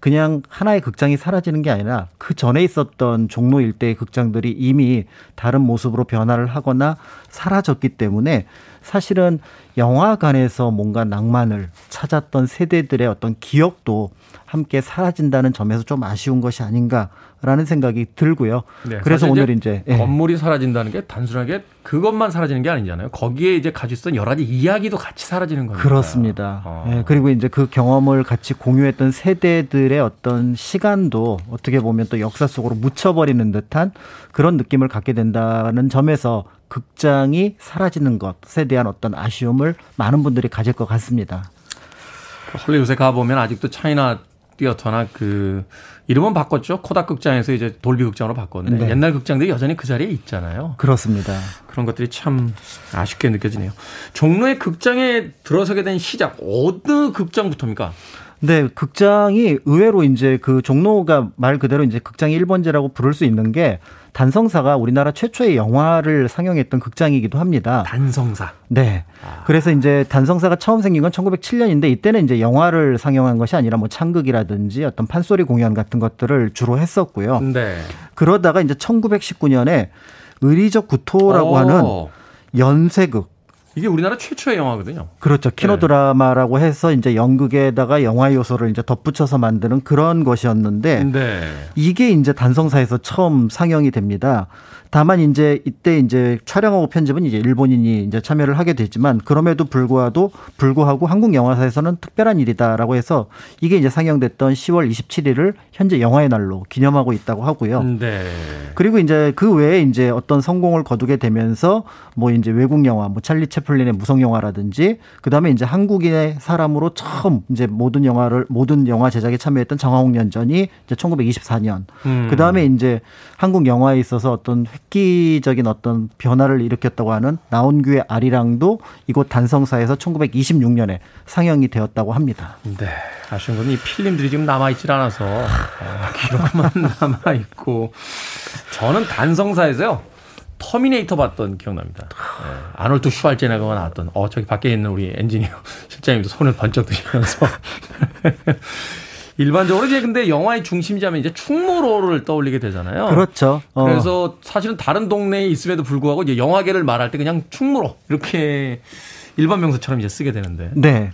그냥 하나의 극장이 사라지는 게 아니라 그 전에 있었던 종로 일대의 극장들이 이미 다른 모습으로 변화를 하거나 사라졌기 때문에 사실은 영화관에서 뭔가 낭만을 찾았던 세대들의 어떤 기억도 함께 사라진다는 점에서 좀 아쉬운 것이 아닌가 라는 생각이 들고요. 네, 그래서 오늘 이제, 이제 건물이 사라진다는 게 단순하게 그것만 사라지는 게 아니잖아요. 거기에 이제 가지고 여러 가지 이야기도 같이 사라지는 거예요. 그렇습니다. 어. 네, 그리고 이제 그 경험을 같이 공유했던 세대들의 어떤 시간도 어떻게 보면 또 역사 속으로 묻혀버리는 듯한 그런 느낌을 갖게 된다는 점에서 극장이 사라지는 것에 대한 어떤 아쉬움을 많은 분들이 가질 것 같습니다. 헐리우드에 가보면 아직도 차이나 뛰어터나 그 이름은 바꿨죠. 코닥 극장에서 이제 돌비 극장으로 바꿨는데 네. 옛날 극장들이 여전히 그 자리에 있잖아요. 그렇습니다. 그런 것들이 참 아쉽게 느껴지네요. 종로의 극장에 들어서게 된 시작 어느 극장부터입니까? 네, 극장이 의외로 이제 그 종로가 말 그대로 이제 극장이 1번제라고 부를 수 있는 게 단성사가 우리나라 최초의 영화를 상영했던 극장이기도 합니다. 단성사. 네. 아. 그래서 이제 단성사가 처음 생긴 건 1907년인데 이때는 이제 영화를 상영한 것이 아니라 뭐 창극이라든지 어떤 판소리 공연 같은 것들을 주로 했었고요. 네. 그러다가 이제 1919년에 의리적 구토라고 오. 하는 연쇄극 이게 우리나라 최초의 영화거든요. 그렇죠. 키노 네. 드라마라고 해서 이제 연극에다가 영화 요소를 이제 덧붙여서 만드는 그런 것이었는데 네. 이게 이제 단성사에서 처음 상영이 됩니다. 다만 이제 이때 이제 촬영하고 편집은 이제 일본인이 이제 참여를 하게 되지만 그럼에도 불구하고 불구하고 한국 영화사에서는 특별한 일이다라고 해서 이게 이제 상영됐던 10월 27일을 현재 영화의 날로 기념하고 있다고 하고요. 네. 그리고 이제 그 외에 이제 어떤 성공을 거두게 되면서 뭐 이제 외국 영화, 뭐 찰리 채플린의 무성 영화라든지 그다음에 이제 한국인의 사람으로 처음 이제 모든 영화를 모든 영화 제작에 참여했던 정화홍 연전이 이제 1924년. 음. 그다음에 이제 한국 영화에 있어서 어떤 획기적인 어떤 변화를 일으켰다고 하는 나온규의 아리랑도 이곳 단성사에서 1926년에 상영이 되었다고 합니다. 네. 아쉬운 건 이 필름들이 지금 남아있질 않아서 어, 기록만 남아있고 저는 단성사에서요. 터미네이터 봤던 기억납니다. 네. 아놀드 슈왈제네거가 나왔던 어 저기 밖에 있는 우리 엔지니어 실장님도 손을 번쩍 드시면서 일반적으로 이제 근데 영화의 중심지하면 이제 충무로를 떠올리게 되잖아요. 그렇죠. 어. 그래서 사실은 다른 동네에 있음에도 불구하고 이제 영화계를 말할 때 그냥 충무로 이렇게 일반 명사처럼 이제 쓰게 되는데. 네.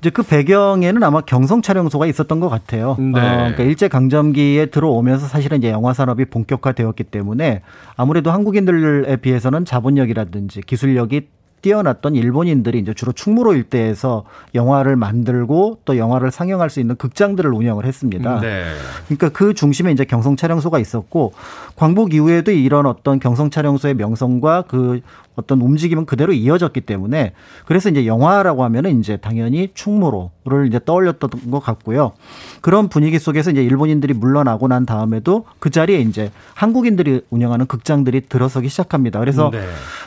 이제 그 배경에는 아마 경성 촬영소가 있었던 것 같아요. 네. 어, 그러니까 일제 강점기에 들어오면서 사실은 이제 영화 산업이 본격화되었기 때문에 아무래도 한국인들에 비해서는 자본력이라든지 기술력이 뛰어났던 일본인들이 이제 주로 충무로 일대에서 영화를 만들고 또 영화를 상영할 수 있는 극장들을 운영을 했습니다. 네. 그러니까 그 중심에 이제 경성 촬영소가 있었고 광복 이후에도 이런 어떤 경성 촬영소의 명성과 그 어떤 움직임은 그대로 이어졌기 때문에 그래서 이제 영화라고 하면은 이제 당연히 충무로를 이제 떠올렸던 것 같고요. 그런 분위기 속에서 이제 일본인들이 물러나고 난 다음에도 그 자리에 이제 한국인들이 운영하는 극장들이 들어서기 시작합니다. 그래서 네.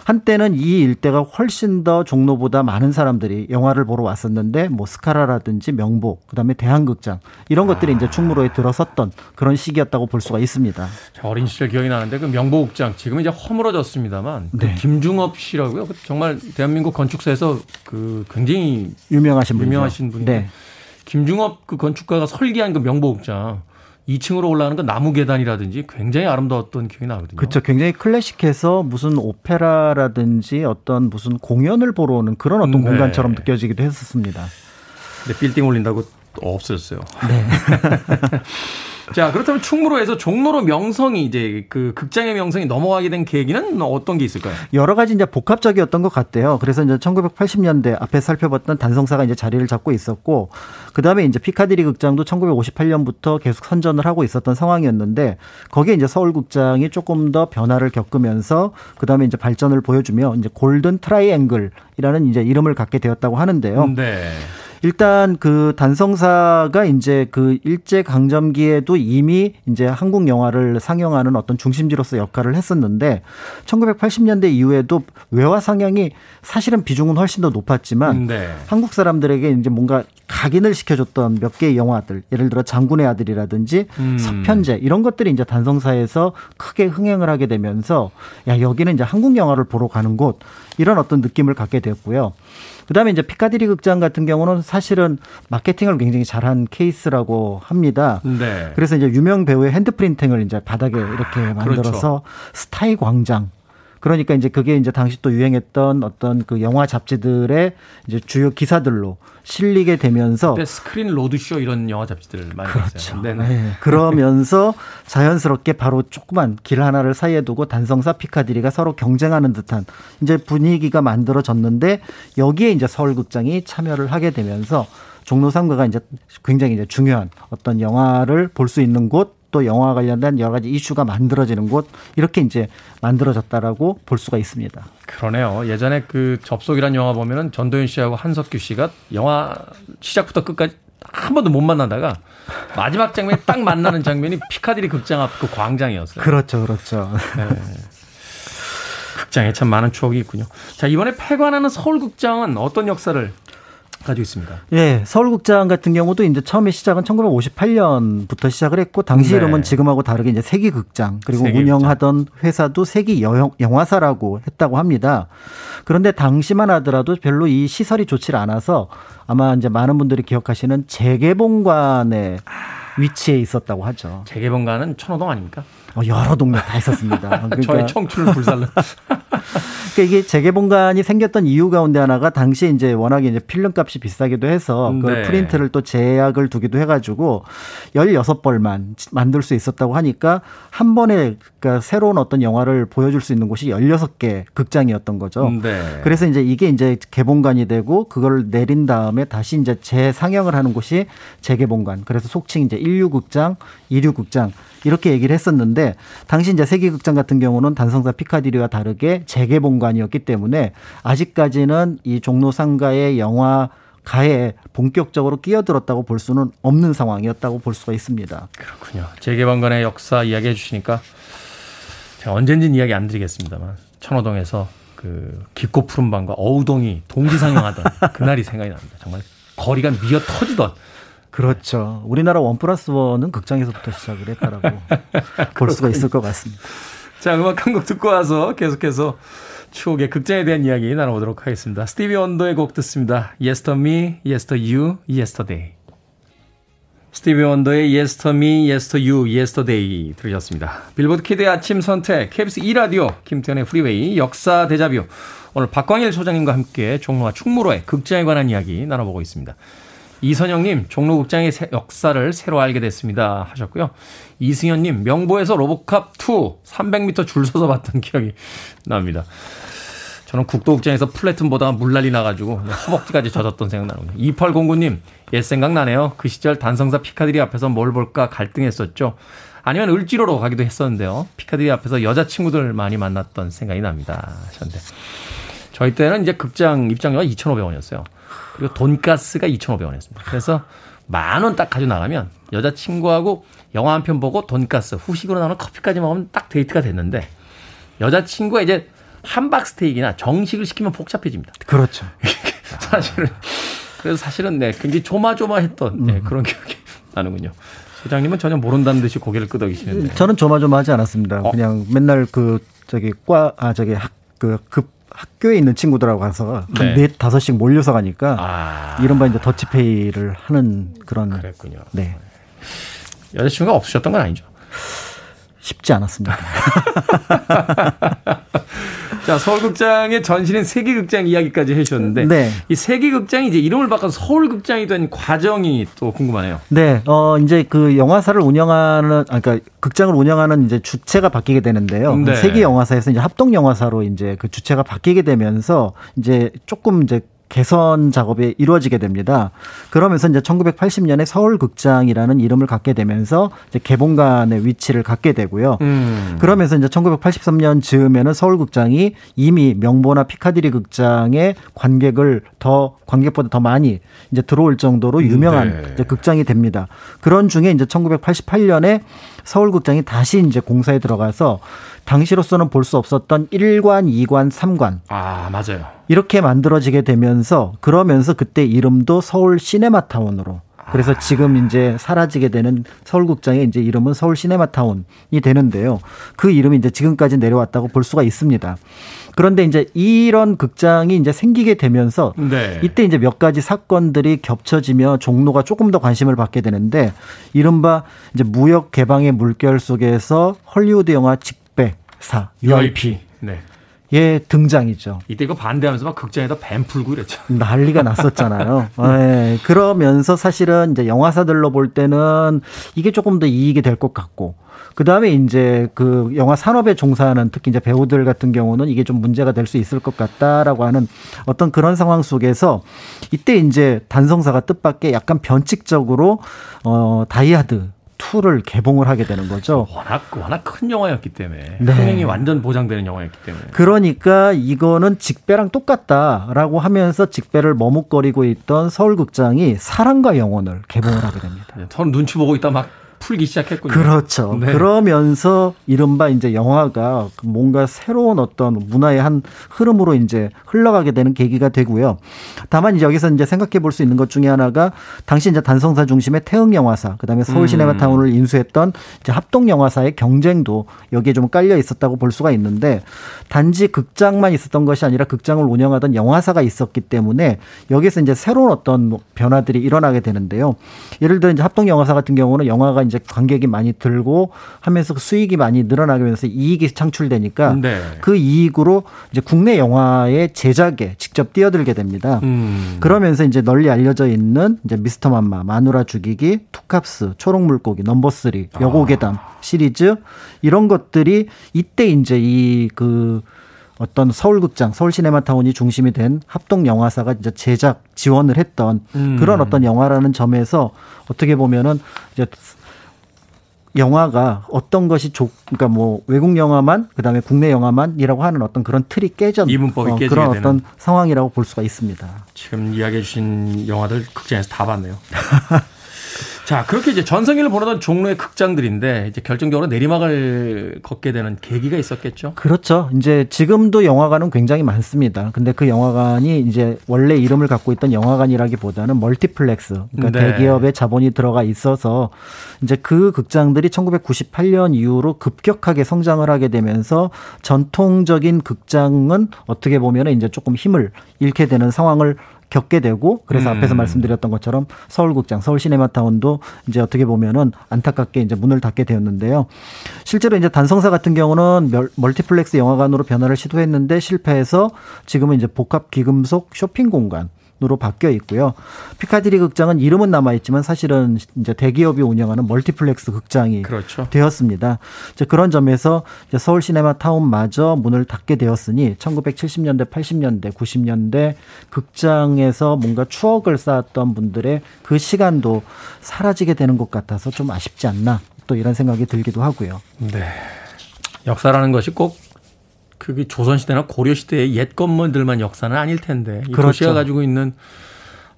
한때는 이 일대가 훨씬 더 종로보다 많은 사람들이 영화를 보러 왔었는데 뭐 스카라라든지 명복, 그다음에 대한극장 이런 것들이 아. 이제 충무로에 들어섰던 그런 시기였다고 볼 수가 있습니다. 어린 시절 기억이 나는데 그 명복극장 지금 이제 허물어졌습니다만 그 네. 그 김중 이중업 씨라고요. 그 정말 대한민국 건축사에서 그 굉장히 유명하신 분이죠. 유명하신 분인데 네. 김중업 그 건축가가 설계한 그 명보극장 2층으로 올라가는 그 나무 계단이라든지 굉장히 아름다웠던 기억이 나거든요. 그렇죠. 굉장히 클래식해서 무슨 오페라라든지 어떤 무슨 공연을 보러 오는 그런 어떤 네. 공간처럼 느껴지기도 했었습니다. 근데 빌딩 올린다고 없어졌어요. 네. 자, 그렇다면 충무로에서 종로로 명성이 이제 그 극장의 명성이 넘어가게 된 계기는 어떤 게 있을까요? 여러 가지 이제 복합적이었던 것 같아요. 그래서 이제 1980년대 앞에 살펴봤던 단성사가 이제 자리를 잡고 있었고, 그 다음에 이제 피카디리 극장도 1958년부터 계속 선전을 하고 있었던 상황이었는데, 거기에 이제 서울극장이 조금 더 변화를 겪으면서, 그 다음에 이제 발전을 보여주며, 이제 Golden Triangle이라는 이제 이름을 갖게 되었다고 하는데요. 네. 일단 그 단성사가 이제 그 일제 강점기에도 이미 이제 한국 영화를 상영하는 어떤 중심지로서 역할을 했었는데 1980년대 이후에도 외화 상영이 사실은 비중은 훨씬 더 높았지만 네. 한국 사람들에게 이제 뭔가 각인을 시켜줬던 몇 개의 영화들 예를 들어 장군의 아들이라든지 음. 서편제 이런 것들이 이제 단성사에서 크게 흥행을 하게 되면서 야 여기는 이제 한국 영화를 보러 가는 곳 이런 어떤 느낌을 갖게 되었고요. 그다음에 이제 피카디리 극장 같은 경우는 사실은 마케팅을 굉장히 잘한 케이스라고 합니다. 네. 그래서 이제 유명 배우의 hand printing을 이제 바닥에 이렇게 아, 만들어서 그렇죠. 스타의 광장 그러니까 이제 그게 이제 당시 또 유행했던 어떤 그 영화 잡지들의 이제 주요 기사들로 실리게 되면서 스크린 로드쇼 이런 영화 잡지들 많이 그렇죠. 네. 그러면서 자연스럽게 바로 조그만 길 하나를 사이에 두고 단성사 피카디리가 서로 경쟁하는 듯한 이제 분위기가 만들어졌는데 여기에 이제 서울극장이 참여를 하게 되면서 종로 3가가 이제 굉장히 이제 중요한 어떤 영화를 볼 수 있는 곳 또 영화 관련된 여러 가지 이슈가 만들어지는 곳 이렇게 이제 만들어졌다라고 볼 수가 있습니다. 그러네요. 예전에 그 접속이란 영화 보면은 전도연 씨하고 한석규 씨가 영화 시작부터 끝까지 한 번도 못 만나다가 마지막 장면이 딱 만나는 장면이 피카디리 극장 앞 그 광장이었어요. 그렇죠, 그렇죠. 네. 극장에 참 많은 추억이 있군요. 자, 이번에 폐관하는 서울극장은 어떤 역사를 가지고 있습니다. 예, 서울극장 같은 경우도 이제 처음에 시작은 1958년부터 시작을 했고 당시 네. 이름은 지금하고 다르게 이제 세기극장 그리고 세기극장. 운영하던 회사도 세기 영화사라고 했다고 합니다. 그런데 당시만 하더라도 별로 이 시설이 좋지 않아서 아마 이제 많은 분들이 기억하시는 재개봉관의 위치에 있었다고 하죠. 재개봉관은 천호동 아닙니까? 어, 여러 동네 다 있었습니다. 그러니까 저의 청춘을 불살라. 그러니까 이게 재개봉관이 생겼던 이유 가운데 하나가 당시에 이제 워낙에 이제 필름 값이 비싸기도 해서 그 네. 프린트를 또 제약을 두기도 해가지고 16벌만 만들 수 있었다고 하니까 한 번에 그러니까 새로운 어떤 영화를 보여줄 수 있는 곳이 16개 극장이었던 거죠. 네. 그래서 이제 이게 이제 개봉관이 되고 그걸 내린 다음에 다시 이제 재상영을 하는 곳이 재개봉관. 그래서 속칭 이제 1류 극장, 2류 극장 이렇게 얘기를 했었는데 당시 이제 세계극장 같은 경우는 단성사 피카디리와 다르게 재개봉관이었기 때문에 아직까지는 이 종로 상가의 영화 가에 본격적으로 끼어들었다고 볼 수는 없는 상황이었다고 볼 수가 있습니다. 그렇군요. 재개방관의 역사 이야기해 주시니까 제가 언젠진 이야기 안 드리겠습니다만 천호동에서 그 깊고 푸른 밤과 어우동이 동시 상영하던 그날이 생각이 납니다. 정말 거리가 미어 터지던 그렇죠. 우리나라 one plus one은 극장에서부터 시작을 했다라고 볼 수가 있을 것 같습니다. 자, 음악 한 곡 듣고 와서 계속해서 추억의 극장에 대한 이야기 나눠보도록 하겠습니다. 스티비 원더의 곡 듣습니다. Yesterday Me, Yesterday You, Yesterday. 스티비 원더의 Yesterday Me, Yesterday You, Yesterday 들으셨습니다. 빌보드 키드의 아침 선택, KBS 2라디오, 김태훈의 프리웨이, 역사 데자뷰. 오늘 박광일 소장님과 함께 종로와 충무로의 극장에 관한 이야기 나눠보고 있습니다. 이선영님, 종로극장의 역사를 새로 알게 됐습니다. 하셨고요. 이승현님, 명보에서 로보캅2 300m 줄 서서 봤던 기억이 납니다. 저는 국도극장에서 플래툰 보다가 물난리 나가지고 허벅지까지 젖었던 생각 나는군요. 2809님, 옛 생각 나네요. 그 시절 단성사 피카디리 앞에서 뭘 볼까 갈등했었죠. 아니면 을지로로 가기도 했었는데요. 피카디리 앞에서 여자친구들 많이 만났던 생각이 납니다. 하셨는데. 저희 때는 이제 극장 입장료가 2,500원이었어요. 그리고 돈가스가 2,500원이었습니다. 그래서 만 원 딱 가지고 나가면 여자친구하고 영화 한 편 보고 돈가스, 후식으로 나오는 커피까지 먹으면 딱 데이트가 됐는데 여자친구가 이제 함박 스테이크나 정식을 시키면 복잡해집니다. 그렇죠. 사실은 그래서 사실은 네 굉장히 조마조마했던 네, 음. 그런 기억이 나는군요. 소장님은 전혀 모른다는 듯이 고개를 끄덕이시는데 저는 조마조마하지 않았습니다. 어? 그냥 맨날 그 저기 과 아 저기 학 그 급 학교에 있는 친구들하고 가서 네. 넷 다섯씩 몰려서 가니까 아. 이른바 이제 더치페이를 하는 그런 그랬군요. 네. 여자친구가 없으셨던 건 아니죠? 쉽지 않았습니다. 자, 서울극장의 전신인 세계극장 이야기까지 해주셨는데 네. 이 세계극장이 이제 이름을 바꿔서 서울극장이 된 과정이 또 궁금하네요. 네, 어 이제 그 영화사를 운영하는 아 그러니까 극장을 운영하는 이제 주체가 바뀌게 되는데요. 네. 세계 영화사에서 이제 합동 영화사로 이제 그 주체가 바뀌게 되면서 이제 조금 이제 개선 작업이 이루어지게 됩니다. 그러면서 이제 1980년에 서울극장이라는 이름을 갖게 되면서 이제 개봉관의 위치를 갖게 되고요. 음. 그러면서 이제 1983년 즈음에는 서울극장이 이미 명보나 피카디리 극장의 관객을 더 관객보다 더 많이 이제 들어올 정도로 유명한 네. 극장이 됩니다. 그런 중에 이제 1988년에 서울극장이 다시 이제 공사에 들어가서 당시로서는 볼 수 없었던 1관, 2관, 3관. 아, 맞아요. 이렇게 만들어지게 되면서 그러면서 그때 이름도 서울 시네마타운으로 그래서 아. 지금 이제 사라지게 되는 서울극장의 이제 이름은 서울 시네마타운이 되는데요. 그 이름이 이제 지금까지 내려왔다고 볼 수가 있습니다. 그런데 이제 이런 극장이 이제 생기게 되면서 네. 이때 이제 몇 가지 사건들이 겹쳐지며 종로가 조금 더 관심을 받게 되는데 이른바 이제 무역 개방의 물결 속에서 헐리우드 영화 직사 UIP. 네. 예, 등장이죠. 이때 이거 반대하면서 막 극장에다 뱀 풀고 그랬죠. 난리가 났었잖아요. 네, 그러면서 사실은 이제 영화사들로 볼 때는 이게 조금 더 이익이 될 것 같고, 그 다음에 이제 그 영화 산업에 종사하는 특히 이제 배우들 같은 경우는 이게 좀 문제가 될 수 있을 것 같다라고 하는 어떤 그런 상황 속에서 이때 이제 단성사가 뜻밖의 약간 변칙적으로 어, 다이아드 2를 개봉을 하게 되는 거죠. 워낙 워낙 큰 영화였기 때문에 네. 흥행이 완전 보장되는 영화였기 때문에. 그러니까 이거는 직배랑 똑같다라고 하면서 직배를 머뭇거리고 있던 서울극장이 사랑과 영혼을 개봉을 하게 됩니다. 네, 저는 눈치 보고 있다 막 풀기 시작했군요. 그렇죠. 네. 그러면서 이른바 이제 영화가 뭔가 새로운 어떤 문화의 한 흐름으로 이제 흘러가게 되는 계기가 되고요. 다만 이제 여기서 이제 생각해 볼 수 있는 것 중에 하나가 당시 이제 단성사 중심의 태흥 영화사, 그다음에 서울 시네마타운을 음. 인수했던 이제 합동 영화사의 경쟁도 여기에 좀 깔려 있었다고 볼 수가 있는데 단지 극장만 있었던 것이 아니라 극장을 운영하던 영화사가 있었기 때문에 여기서 이제 새로운 어떤 변화들이 일어나게 되는데요. 예를 들어 이제 합동 영화사 같은 경우는 영화가 이제 관객이 많이 들고 하면서 그 수익이 많이 늘어나게 되면서 이익이 창출되니까 네. 그 이익으로 이제 국내 영화의 제작에 직접 뛰어들게 됩니다. 음. 그러면서 이제 널리 알려져 있는 이제 미스터 맘마, 마누라 죽이기, 투캅스, 초록 물고기, 넘버 쓰리, 여고괴담 아. 시리즈 이런 것들이 이때 이제 이그 어떤 서울극장, 서울시네마타운이 중심이 된 합동 영화사가 이제 제작 지원을 했던 음. 그런 어떤 영화라는 점에서 어떻게 보면은 이제 영화가 어떤 것이 좋, 그러니까 뭐 외국 영화만 그다음에 국내 영화만이라고 하는 어떤 그런 틀이 깨졌 이문법이 어, 그런 어떤 상황이라고 볼 수가 있습니다. 지금 이야기해 주신 영화들 극장에서 다 봤네요. 자, 그렇게 이제 전성기를 보내던 종로의 극장들인데 이제 결정적으로 내리막을 걷게 되는 계기가 있었겠죠. 그렇죠. 이제 지금도 영화관은 굉장히 많습니다. 근데 그 영화관이 이제 원래 이름을 갖고 있던 영화관이라기보다는 멀티플렉스, 그러니까 네. 대기업의 자본이 들어가 있어서 이제 그 극장들이 1998년 이후로 급격하게 성장을 하게 되면서 전통적인 극장은 어떻게 보면 이제 조금 힘을 잃게 되는 상황을 겪게 되고 그래서 음. 앞에서 말씀드렸던 것처럼 서울극장, 서울 시네마타운도 이제 어떻게 보면은 안타깝게 이제 문을 닫게 되었는데요. 실제로 이제 단성사 같은 경우는 멀티플렉스 영화관으로 변화를 시도했는데 실패해서 지금은 이제 복합 귀금속 쇼핑 공간 으로 바뀌어 있고요. 피카디리 극장은 이름은 남아 있지만 사실은 이제 대기업이 운영하는 멀티플렉스 극장이 그렇죠. 되었습니다. 이제 그런 점에서 이제 서울 시네마 타운마저 문을 닫게 되었으니 1970년대, 80년대, 90년대 극장에서 뭔가 추억을 쌓았던 분들의 그 시간도 사라지게 되는 것 같아서 좀 아쉽지 않나 또 이런 생각이 들기도 하고요. 네. 역사라는 것이 꼭 그게 조선시대나 고려시대의 옛 건물들만 역사는 아닐 텐데 이 그렇죠. 도시가 가지고 있는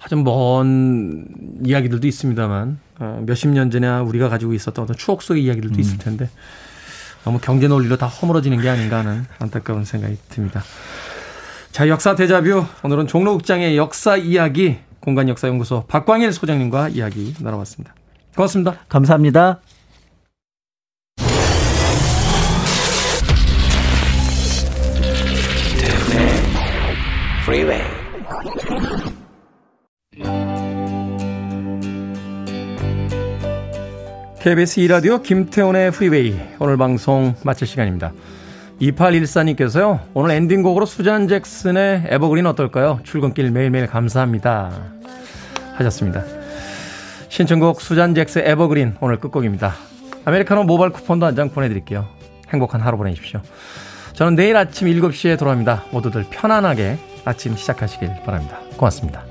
아주 먼 이야기들도 있습니다만 어, 몇십 년 전에 우리가 가지고 있었던 어떤 추억 속의 이야기들도 음. 있을 텐데 너무 경제 논리로 다 허물어지는 게 아닌가 하는 안타까운 생각이 듭니다. 자, 역사 대자뷰. 오늘은 종로극장의 역사 이야기 공간역사연구소 박광일 소장님과 이야기 나눠봤습니다. 고맙습니다. 감사합니다. Freeway. KBS 2라디오 김태훈의 프리웨이 오늘 방송 마칠 시간입니다. 2814님께서요. 오늘 엔딩곡으로 수잔 잭슨의 Evergreen 어떨까요? 출근길 매일매일 감사합니다. 하셨습니다. 신청곡 수잔 잭슨의 에버그린 오늘 끝곡입니다. 아메리카노 모바일 쿠폰도 한 장 보내드릴게요. 행복한 하루 보내십시오. 저는 내일 아침 7시에 돌아옵니다. 모두들 편안하게 아침 시작하시길 바랍니다. 고맙습니다.